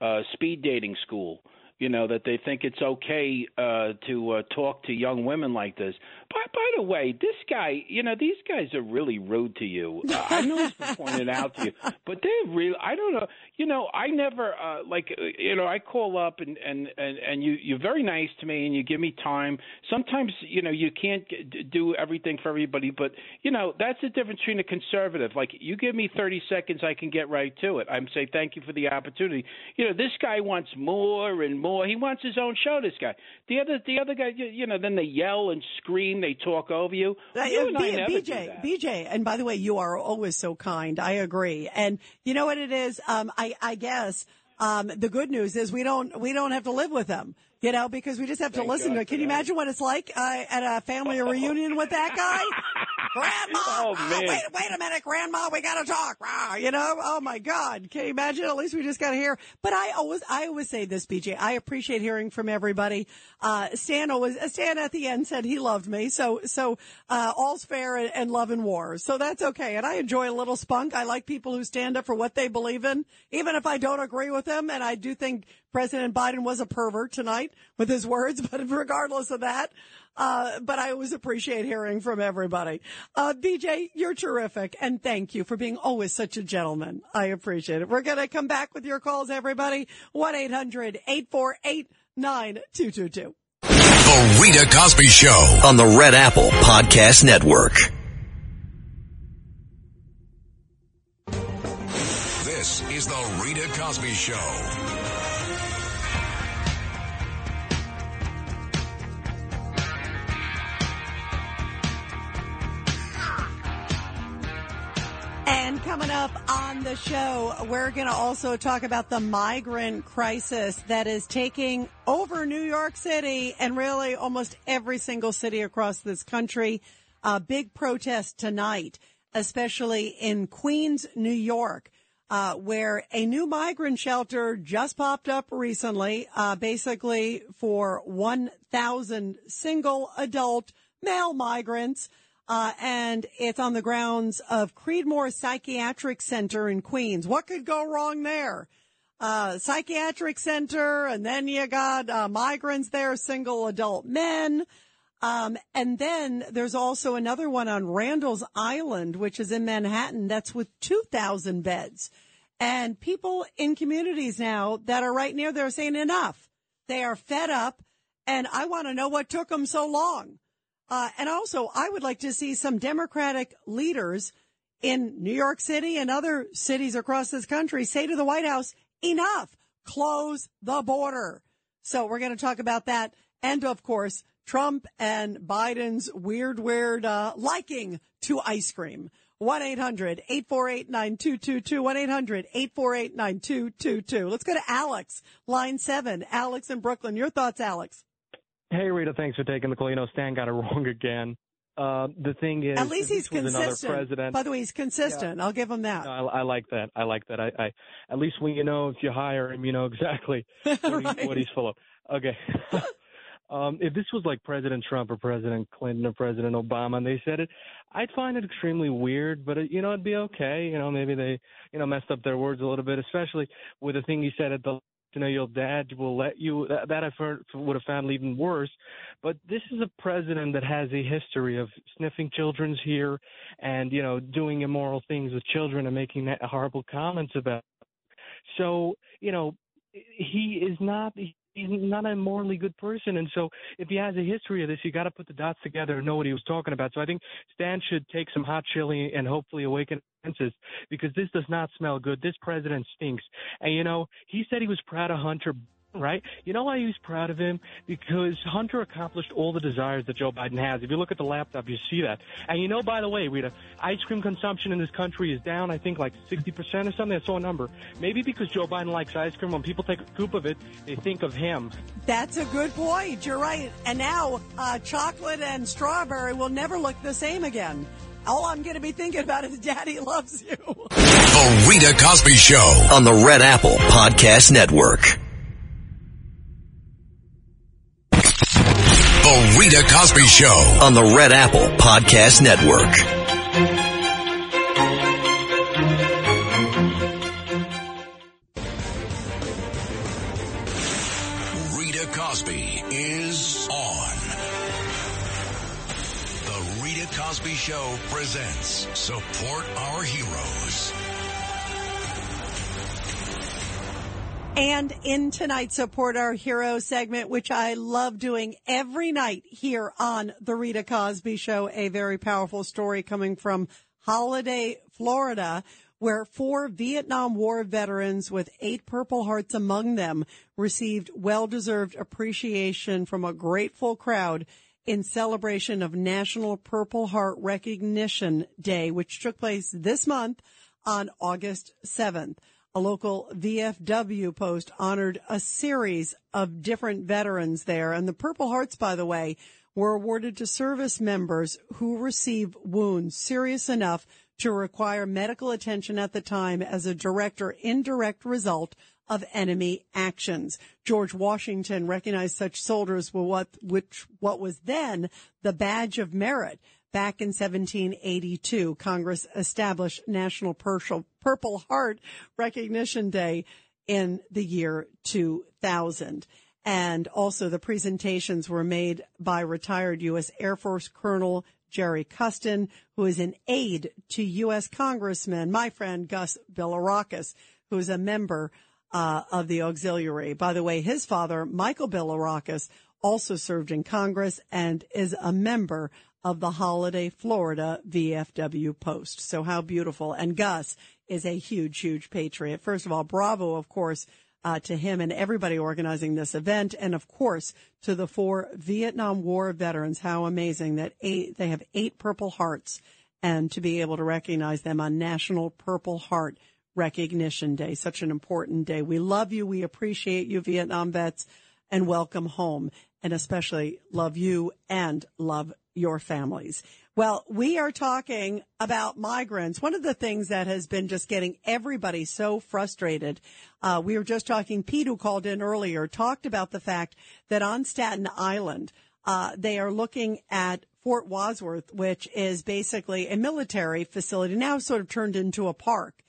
uh, speed dating school you know that they think it's okay uh to uh, talk to young women like this by by the way this guy you know these guys are really rude to you (laughs) uh, i know it's been pointed out to you but they're real i don't know you know i never uh like uh, you know i call up and and and and you you're very nice to me and you give me time sometimes you know you can't do everything for everybody but you know that's the difference between a conservative like you give me 30 seconds i can get right to it i'm say thank you for the opportunity you know this guy wants more and more. He wants his own show. This guy. The other, the other guy. You know, then they yell and scream. They talk over you. Uh, you and I B- never BJ. BJ, and by the way, you are always so kind. I agree. And you know what it is? Um, I, I guess, um, the good news is we don't, we don't have to live with them, you know, because we just have to Thank listen God to it. Can you imagine what it's like, uh, at a family (laughs) reunion with that guy? Grandma, (laughs) Oh, ah, man. wait, wait a minute, Grandma, we gotta talk. You know, oh my God, can you imagine? At least we just got to hear. But I always, I always say this, BJ. I appreciate hearing from everybody. Uh, Stan always, Stan at the end said he loved me, so so uh, all's fair and, and love and war. So that's okay. And I enjoy a little spunk. I like people who stand up for what they believe in, even if I don't agree with them. And I do think President Biden was a pervert tonight with his words, (laughs) but regardless of that. Uh, but I always appreciate hearing from everybody. Uh, BJ, you're terrific. And thank you for being always such a gentleman. I appreciate it. We're going to come back with your calls, everybody. 1-800-848-9222. The Rita Cosby Show. on the Red Apple Podcast Network. This is the Rita Cosby Show. And coming up on the show, we're going to also talk about the migrant crisis that is taking over New York City and really almost every single city across this country. A big protest tonight, especially in Queens, New York. Uh, where a new migrant shelter just popped up recently, uh, basically for 1,000 single adult male migrants. Uh, and it's on the grounds of Creedmoor Psychiatric Center in Queens. What could go wrong there? Uh, psychiatric center, and then you got uh, migrants there, single adult men. Um, and then there's also another one on Randall's Island, which is in Manhattan. That's with 2,000 beds. And people in communities now that are right near there are saying enough. They are fed up. And I want to know what took them so long. Uh, and also, I would like to see some Democratic leaders in New York City and other cities across this country say to the White House, enough, close the border. So we're going to talk about that. And of course, Trump and Biden's weird, weird, uh, liking to ice cream. 1-800-848-9222. 1-800-848-9222. Let's go to Alex, line seven. Alex in Brooklyn. Your thoughts, Alex? Hey Rita, thanks for taking the call. You know, Stan got it (laughs) wrong again. Uh, the thing is, At least he's consistent. President, By the way, he's consistent. I'll give him that. No, I, I like that. I like that. I, I at least when you know if you hire him, you know exactly (laughs) what, he, what he's full of. Okay. (laughs) um, if this was like President Trump or President Clinton or President Obama, and they said it, I'd find it extremely weird. But it, you know, it'd be okay. You know, maybe they you know messed up their words a little bit, especially with the thing he said at the. You know, your dad will let you. That, that I've heard would have found even worse. But this is a president that has a history of sniffing children's hair and you know doing immoral things with children and making horrible comments about. So you know, he is not. He's not a morally good person, and so if he has a history of this, you got to put the dots together and know what he was talking about. So I think Stan should take some hot chili and hopefully awaken senses because this does not smell good. This president stinks, and you know he said he was proud of Hunter. Right? You know why he was proud of him? Because Hunter accomplished all the desires that Joe Biden has. If you look at the laptop, you see that. And you know, by the way, Rita, ice cream consumption in this country is down, I think, like 60% or something. I saw a number. Maybe because Joe Biden likes ice cream, when people take a scoop of it, they think of him. That's a good point. You're right. And now uh, chocolate and strawberry will never look the same again. All I'm going to be thinking about is Daddy loves you. The Rita Cosby Show. on the Red Apple Podcast Network. The Rita Cosby Show. On the Red Apple Podcast Network. Rita Cosby is on. The Rita Cosby Show presents Support Our Heroes. And in tonight's Support Our Hero segment, which I love doing every night here on The Rita Cosby Show, a very powerful story coming from Holiday, Florida, where four Vietnam War veterans with eight Purple Hearts among them received well-deserved appreciation from a grateful crowd in celebration of National Purple Heart Recognition Day, which took place this month on August 7th. A local VFW post honored a series of different veterans there. And the Purple Hearts, by the way, were awarded to service members who receive wounds serious enough to require medical attention at the time as a direct or indirect result of enemy actions. George Washington recognized such soldiers with what, which, what was then the badge of merit. Back in 1782, Congress established National Purple Heart Recognition Day in the year 2000. And also the presentations were made by retired U.S. Air Force Colonel Jerry Custin, who is an aide to U.S. Congressman, my friend Gus Bilirakis, who is a member uh, of the auxiliary. By the way, his father, Michael Bilirakis, also served in Congress and is a member of the Holiday, Florida VFW Post. So how beautiful. And Gus is a huge, huge patriot. First of all, bravo, of course, uh, to him and everybody organizing this event. And of course, to the four Vietnam War veterans. How amazing that eight, they have eight Purple Hearts and to be able to recognize them on National Purple Heart Recognition Day. Such an important day. We love you. We appreciate you, Vietnam vets, and welcome home. And especially love you and love your families. Well, we are talking about migrants. One of the things that has been just getting everybody so frustrated. Uh, we were just talking, Pete, who called in earlier, talked about the fact that on Staten Island, uh, they are looking at Fort Wadsworth, which is basically a military facility now sort of turned into a park.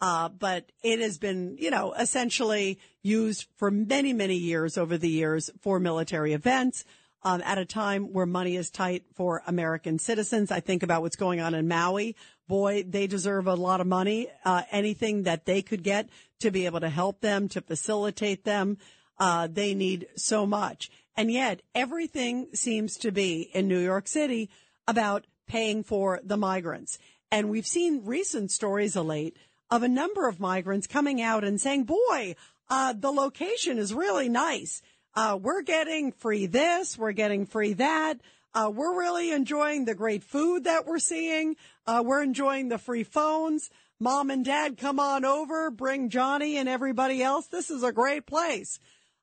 Uh, but it has been, you know, essentially used for many, many years over the years for military events. Um, at a time where money is tight for American citizens. I think about what's going on in Maui. Boy, they deserve a lot of money. Uh, anything that they could get to be able to help them, to facilitate them, uh, they need so much. And yet everything seems to be in New York City about paying for the migrants. And we've seen recent stories of late of a number of migrants coming out and saying, boy, uh, the location is really nice. Uh, we're getting free this, we're getting free that. Uh, we're really enjoying the great food that we're seeing. Uh, we're enjoying the free phones. Mom and dad, come on over, bring Johnny and everybody else. This is a great place.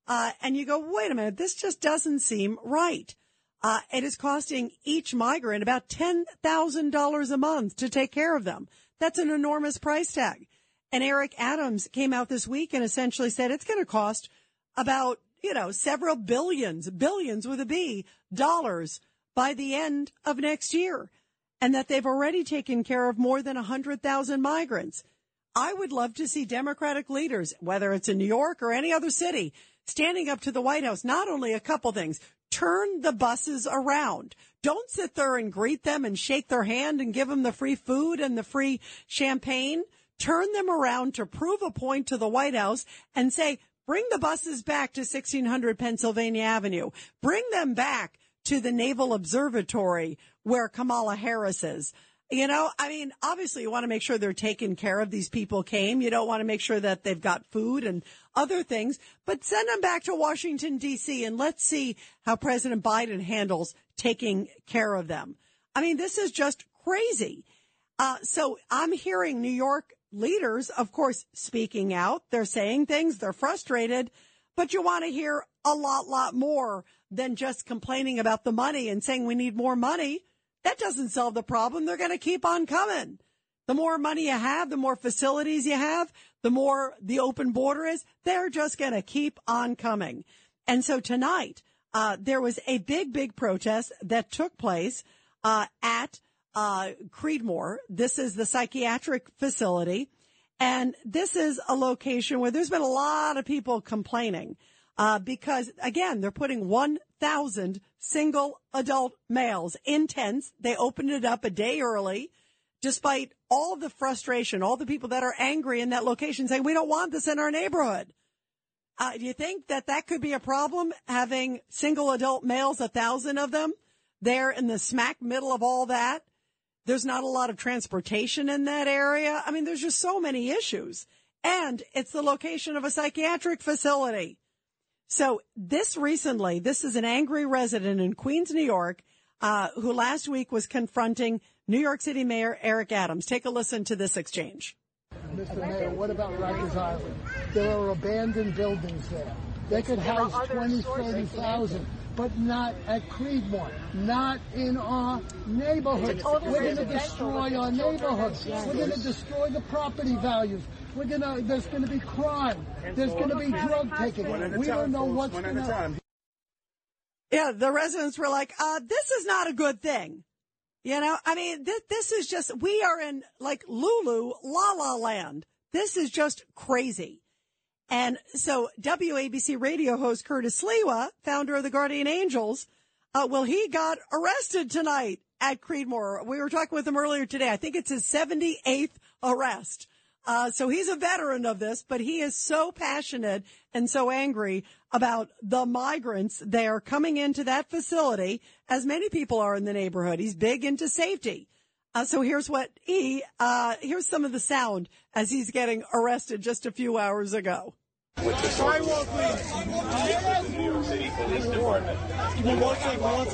Uh, and you go, wait a minute, this just doesn't seem right. Uh, it is costing each migrant about $10,000 a month to take care of them. That's an enormous price tag. And Eric Adams came out this week and essentially said it's going to cost about, you know, several billions, billions with a B dollars by the end of next year. And that they've already taken care of more than 100,000 migrants. I would love to see Democratic leaders, whether it's in New York or any other city, standing up to the White House. Not only a couple things, turn the buses around. Don't sit there and greet them and shake their hand and give them the free food and the free champagne. Turn them around to prove a point to the White House and say, bring the buses back to 1600 Pennsylvania Avenue. Bring them back to the Naval Observatory where Kamala Harris is. You know, I mean, obviously you want to make sure they're taken care of. These people came. You don't want to make sure that they've got food and other things, but send them back to Washington DC and let's see how President Biden handles taking care of them. I mean, this is just crazy. Uh, so I'm hearing New York leaders, of course, speaking out. They're saying things. They're frustrated, but you want to hear a lot, lot more than just complaining about the money and saying we need more money. That doesn't solve the problem. They're going to keep on coming. The more money you have, the more facilities you have, the more the open border is. They're just going to keep on coming. And so tonight, uh, there was a big, big protest that took place uh, at uh, Creedmoor. This is the psychiatric facility. And this is a location where there's been a lot of people complaining uh, because, again, they're putting 1,000 single adult males in tents. They opened it up a day early, despite all the frustration, all the people that are angry in that location saying, we don't want this in our neighborhood. Uh, do you think that that could be a problem, having single adult males, a thousand of them, there in the smack middle of all that? There's not a lot of transportation in that area. I mean, there's just so many issues. And it's the location of a psychiatric facility. So this recently, this is an angry resident in Queens, New York, uh, who last week was confronting New York City Mayor Eric Adams. Take a listen to this exchange. Mr. Mayor, what about Rikers Island? There are abandoned buildings there. They could house 20, 30,000. But not at Creedmoor, not in our neighborhood. It's a total We're going to destroy our neighborhoods. We're going to destroy the property values. We're going to. There's going to be crime. There's going to be drug taking. One at a We don't know folks, what's one at going a to. time. Yeah, the residents were like, uh, this is not a good thing. You know, I mean, th- this is just, we are in like Lulu, la la land. This is just crazy. And so WABC radio host Curtis Sliwa, founder of the Guardian Angels, uh, well, he got arrested tonight at Creedmoor. We were talking with him earlier today. I think it's his 78th arrest. Uh, so he's a veteran of this, but he is so passionate and so angry about the migrants there coming into that facility, as many people are in the neighborhood. He's big into safety. Uh, so here's what he, uh, here's some of the sound as he's getting arrested just a few hours ago. Sidewalk, please. New York City Police Department. One second, one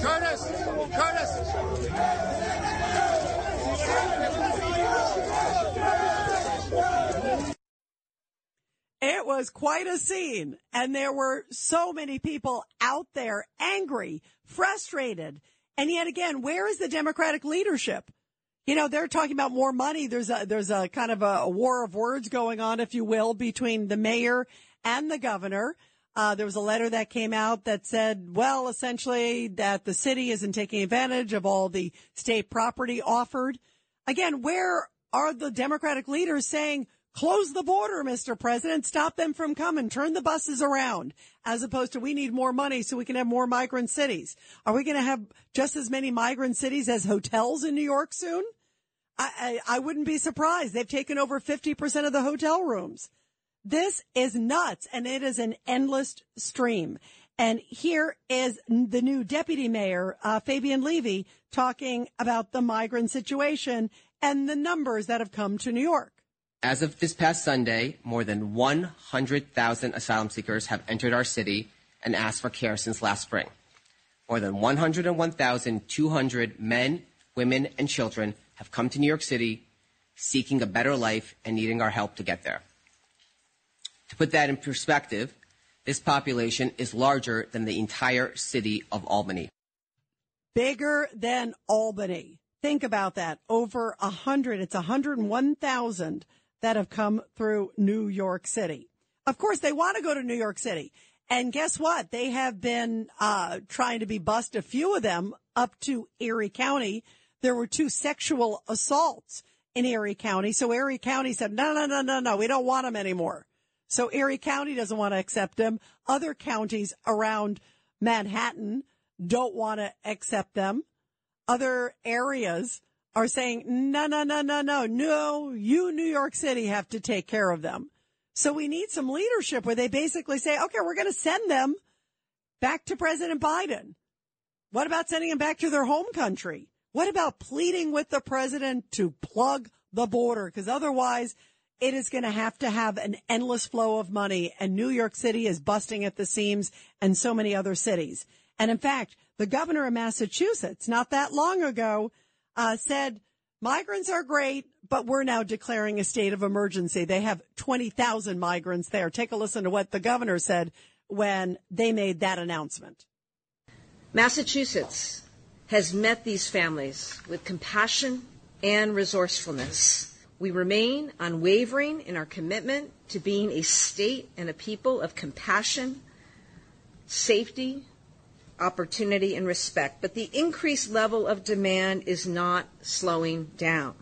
Curtis! Curtis! It was quite a scene. And there were so many people out there angry, frustrated. And yet again, where is the Democratic leadership? You know, they're talking about more money. There's a, there's a kind of a, a war of words going on, if you will, between the mayor and the governor. Uh, there was a letter that came out that said, well, essentially that the city isn't taking advantage of all the state property offered. Again, where are the Democratic leaders saying, close the border, Mr. President, stop them from coming, turn the buses around, as opposed to we need more money so we can have more migrant cities. Are we going to have just as many migrant cities as hotels in New York soon? I, I, I wouldn't be surprised. They've taken over 50% of the hotel rooms. This is nuts and it is an endless stream. And here is the new deputy mayor, uh, Fabien Levy, talking about the migrant situation and the numbers that have come to New York. As of this past Sunday, more than 100,000 asylum seekers have entered our city and asked for care since last spring. More than 101,200 men, women, and children have come to New York City seeking a better life and needing our help to get there. To put that in perspective, this population is larger than the entire city of Albany. Bigger than Albany. Think about that. Over a hundred, it's 101,000 that have come through New York City. Of course, they want to go to New York City. And guess what? They have been uh, trying to be bust a few of them up to Erie County. There were two sexual assaults in Erie County. So Erie County said, no, no, no, no, no, we don't want them anymore. So Erie County doesn't want to accept them. Other counties around Manhattan don't want to accept them. Other areas are saying, no, no, no, no, no, no, you New York City have to take care of them. So we need some leadership where they basically say, okay, we're going to send them back to President Biden. What about sending them back to their home country? What about pleading with the president to plug the border? Because otherwise it is going to have to have an endless flow of money and New York City is busting at the seams and so many other cities. And in fact, the governor of Massachusetts not that long ago uh, said migrants are great, but we're now declaring a state of emergency. They have 20,000 migrants there. Take a listen to what the governor said when they made that announcement. Massachusetts has met these families with compassion and resourcefulness. We remain unwavering in our commitment to being a state and a people of compassion, safety, opportunity, and respect. But the increased level of demand is not slowing down.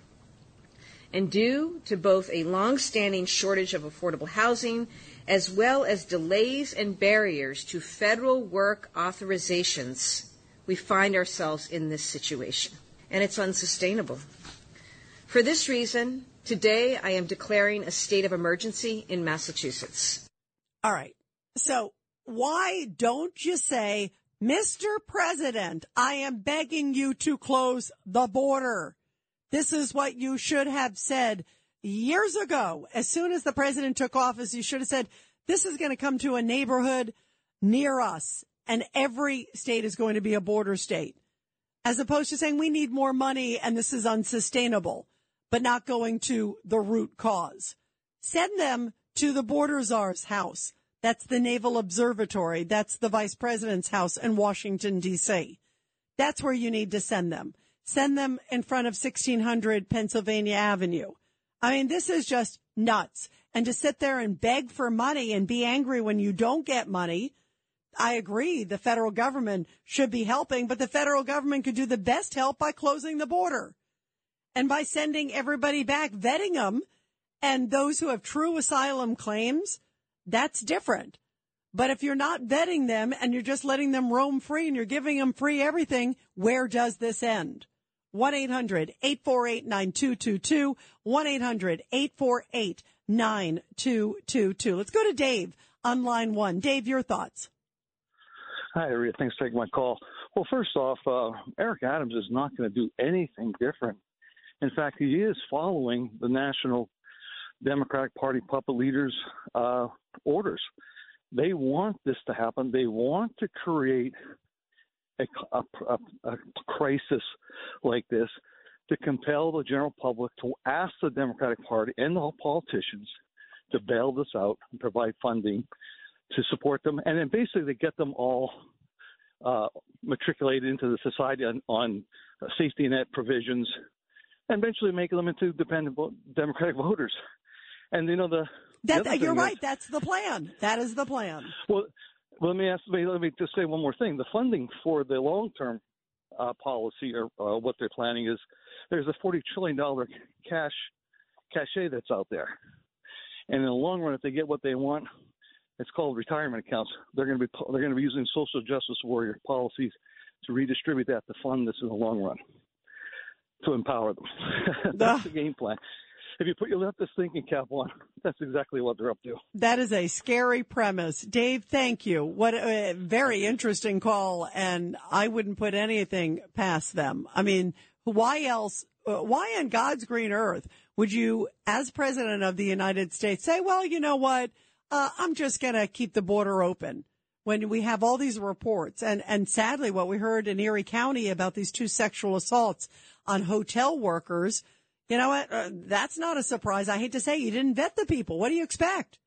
And due to both a long-standing shortage of affordable housing as well as delays and barriers to federal work authorizations, we find ourselves in this situation. And it's unsustainable. For this reason, today I am declaring a state of emergency in Massachusetts. All right. So why don't you say, Mr. President, I am begging you to close the border. This is what you should have said years ago. As soon as the president took office, you should have said, this is going to come to a neighborhood near us and every state is going to be a border state, as opposed to saying we need more money and this is unsustainable, but not going to the root cause. Send them to the border czar's house. That's the Naval Observatory. That's the vice president's house in Washington, D.C. That's where you need to send them. Send them in front of 1600 Pennsylvania Avenue. I mean, this is just nuts. And to sit there and beg for money and be angry when you don't get money, I agree. The federal government should be helping, but the federal government could do the best help by closing the border and by sending everybody back, vetting them. And those who have true asylum claims, that's different. But if you're not vetting them and you're just letting them roam free and you're giving them free everything, where does this end? 1-800-848-9222. 1-800-848-9222. Let's go to Dave on line one. Dave, your thoughts. Hi, Rita. Thanks for taking my call. Well, first off, uh, Eric Adams is not going to do anything different. In fact, he is following the National Democratic Party puppet leaders' uh, orders. They want this to happen. They want to create a, a, a, a crisis like this to compel the general public to ask the Democratic Party and the politicians to bail this out and provide funding to support them, and then basically get them all uh, matriculated into the society on, on safety net provisions, and eventually make them into dependent Democratic (laughs) voters. And you know the that, the you're right. Is, That's the plan. That is the plan. Well, let me ask. Let me just say one more thing. The funding for the long-term uh, policy or uh, what they're planning is there's a 40 trillion dollar cash cachet that's out there, and in the long run, if they get what they want, it's called retirement accounts. They're going to be they're going to be using social justice warrior policies to redistribute that to fund this in the long run to empower them. (laughs) that's the game plan. If you put your leftist thinking cap on, (laughs) that's exactly what they're up to. That is a scary premise. Dave, thank you. What a very interesting call. And I wouldn't put anything past them. I mean, why else, uh, why on God's green earth would you, as president of the United States, say, well, you know what? Uh, I'm just going to keep the border open when we have all these reports. And, and sadly, what we heard in Erie County about these two sexual assaults on hotel workers, you know what? Uh, that's not a surprise. I hate to say you didn't vet the people. What do you expect?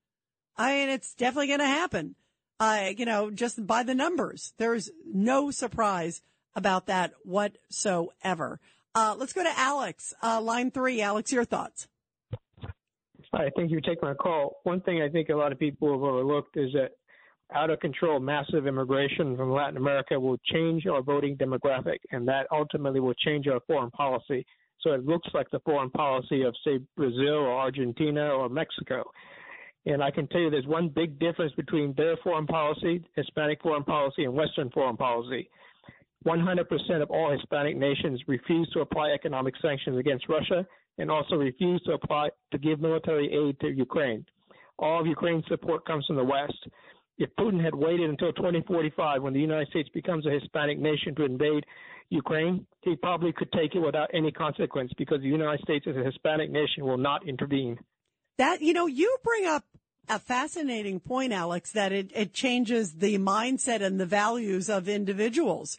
I mean, it's definitely going to happen. Uh, you know, just by the numbers. There's no surprise about that whatsoever. Uh, let's go to Alex, uh, line three. Alex, your thoughts. Hi, thank you for taking my call. One thing I think a lot of people have overlooked is that out of control massive immigration from Latin America will change our voting demographic, and that ultimately will change our foreign policy. So it looks like the foreign policy of, say, Brazil or Argentina or Mexico. And I can tell you there's one big difference between their foreign policy, Hispanic foreign policy, and Western foreign policy. 100% of all Hispanic nations refuse to apply economic sanctions against Russia and also refuse to apply to give military aid to Ukraine. All of Ukraine's support comes from the West. If Putin had waited until 2045 when the United States becomes a Hispanic nation to invade Ukraine, he probably could take it without any consequence because the United States as a Hispanic nation will not intervene. That, you know, you bring up a fascinating point, Alex, that it, it changes the mindset and the values of individuals.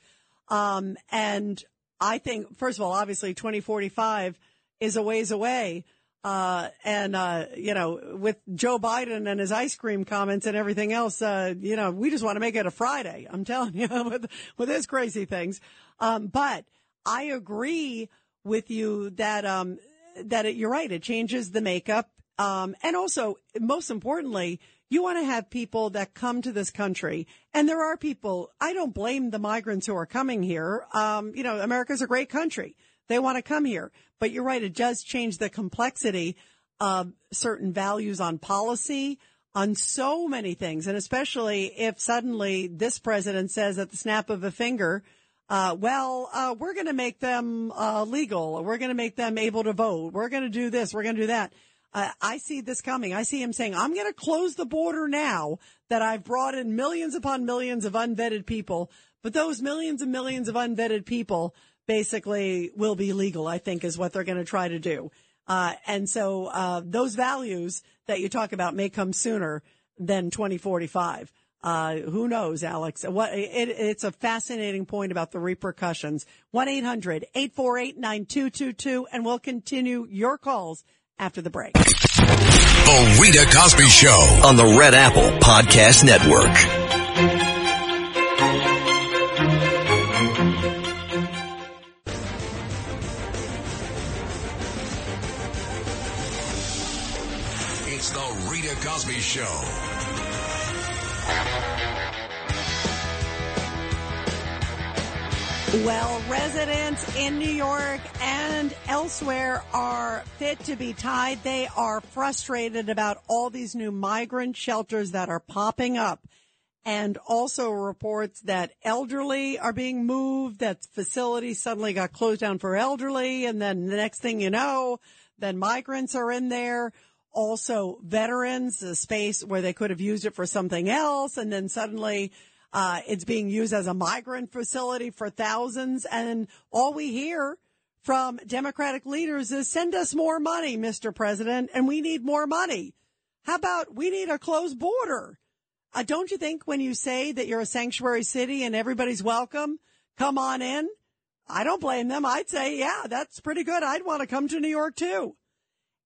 Um, and I think, first of all, obviously 2045 is a ways away. Uh, and, uh, you know, with Joe Biden and his ice cream comments and everything else, uh, you know, we just want to make it a Friday. I'm telling you (laughs) with, with his crazy things. Um, but I agree with you that, um, that it, you're right. It changes the makeup. Um, and also, most importantly, you want to have people that come to this country. And there are people, I don't blame the migrants who are coming here. Um, you know, America's a great country. They want to come here. But you're right. It does change the complexity of certain values on policy, on so many things. And especially if suddenly this president says at the snap of a finger, uh, well, uh, we're going to make them uh, legal. We're going to make them able to vote. We're going to do this. We're going to do that. Uh, I see this coming. I see him saying, I'm going to close the border now that I've brought in millions upon millions of unvetted people. But those millions and millions of unvetted people basically will be legal, I think is what they're going to try to do. Uh, and so, uh, those values that you talk about may come sooner than 2045. Uh, who knows, Alex? What it, it's a fascinating point about the repercussions. One 9222 and we'll continue your calls after the break. The Rita Cosby Show. on the Red Apple Podcast Network. Cosby Show. Well, residents in New York and elsewhere are fit to be tied. They are frustrated about all these new migrant shelters that are popping up and also reports that elderly are being moved, that facilities suddenly got closed down for elderly. And then the next thing you know, then migrants are in there. Also veterans, a space where they could have used it for something else. And then suddenly uh, it's being used as a migrant facility for thousands. And all we hear from Democratic leaders is send us more money, Mr. President, and we need more money. How about we need a closed border? Uh, don't you think when you say that you're a sanctuary city and everybody's welcome, come on in? I don't blame them. I'd say, yeah, that's pretty good. I'd want to come to New York too.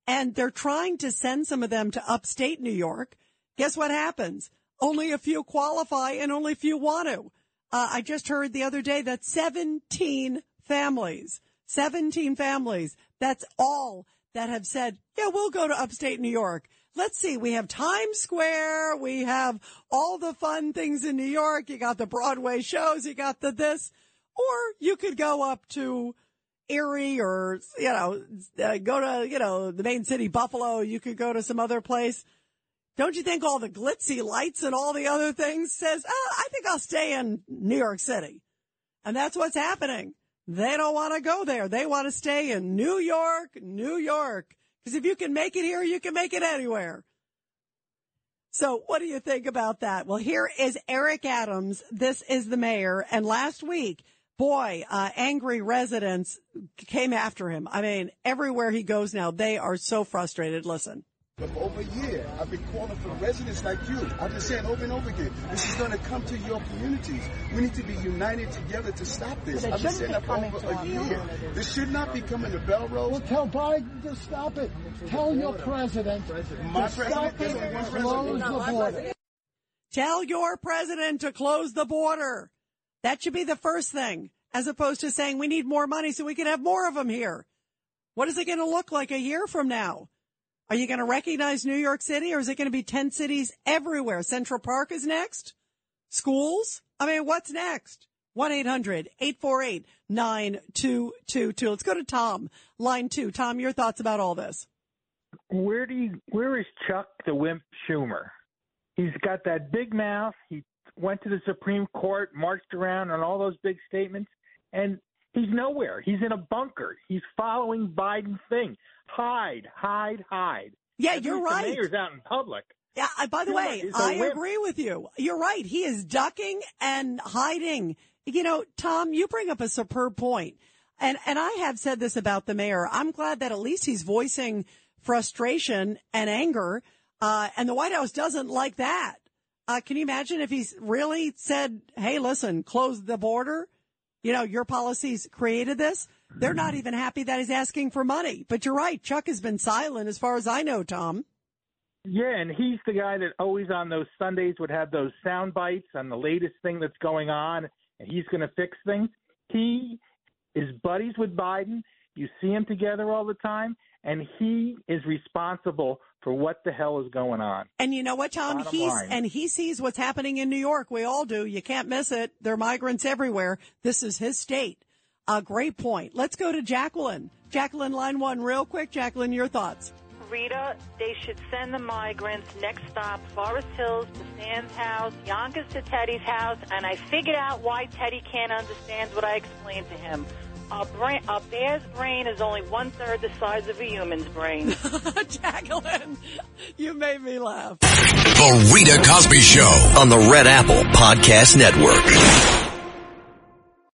And they're trying to send some of them to upstate New York. Guess what happens? Only a few qualify and only a few want to. Uh, I just heard the other day that 17 families, 17 families, that's all that have said, yeah, we'll go to upstate New York. Let's see. We have Times Square. We have all the fun things in New York. You got the Broadway shows. You got the this, or you could go up to Erie or, you know, uh, go to, you know, the main city, Buffalo. You could go to some other place. Don't you think all the glitzy lights and all the other things says, oh, I think I'll stay in New York City. And that's what's happening. They don't want to go there. They want to stay in New York, New York. Because if you can make it here, you can make it anywhere. So what do you think about that? Well, here is Eric Adams. This is the mayor. And last week, boy, uh, angry residents came after him. I mean, everywhere he goes now, they are so frustrated. Listen. For over a year, I've been calling for residents like you. I've been saying over and over again, this is going to come to your communities. We need to be united together to stop this. I've been saying be that for over a our year. This should not be coming to Bellerose. Well, tell Biden to stop it. Tell your president My to stop president it doesn't and want close the border. Tell your president to close the border. That should be the first thing, as opposed to saying we need more money so we can have more of them here. What is it going to look like a year from now? Are you going to recognize New York City or is it going to be 10 cities everywhere? Central Park is next? Schools? I mean, what's next? 1-800-848-9222. Let's go to Tom, line two. Tom, your thoughts about all this. where do you where is Chuck the Wimp Schumer? He's got that big mouth. He went to the Supreme Court, marched around on all those big statements, and he's nowhere. He's in a bunker. He's following Biden's thing. Hide, hide, hide. Yeah, At you're right. The mayor's out in public. Yeah, I- by the way, I agree with you. You're right. He is ducking and hiding. You know, Tom, you bring up a superb point. And and I have said this about the mayor. I'm glad that at least he's voicing frustration and anger. Uh, and the White House doesn't like that. Uh, can you imagine if he's really said, "Hey, listen, close the border"? You know, your policies created this. They're not even happy that he's asking for money. But you're right. Chuck has been silent as far as I know, Tom. Yeah, and he's the guy that always on those Sundays would have those sound bites on the latest thing that's going on, and he's going to fix things. He is buddies with Biden. You see him together all the time, and he is responsible for what the hell is going on. And you know what, Tom? Bottom He's line. and he sees what's happening in New York. We all do. You can't miss it. There are migrants everywhere. This is his state. A great point. Let's go to Jacqueline. Jacqueline, line one, real quick. Jacqueline, your thoughts. Rita, they should send the migrants next stop, Forest Hills to Stan's house, Yonkers to Teddy's house, and I figured out why Teddy can't understand what I explained to him. A, brain, a bear's brain is only one third the size of a human's brain. (laughs) Jacqueline, you made me laugh. The Rita Cosby Show. on the Red Apple Podcast Network.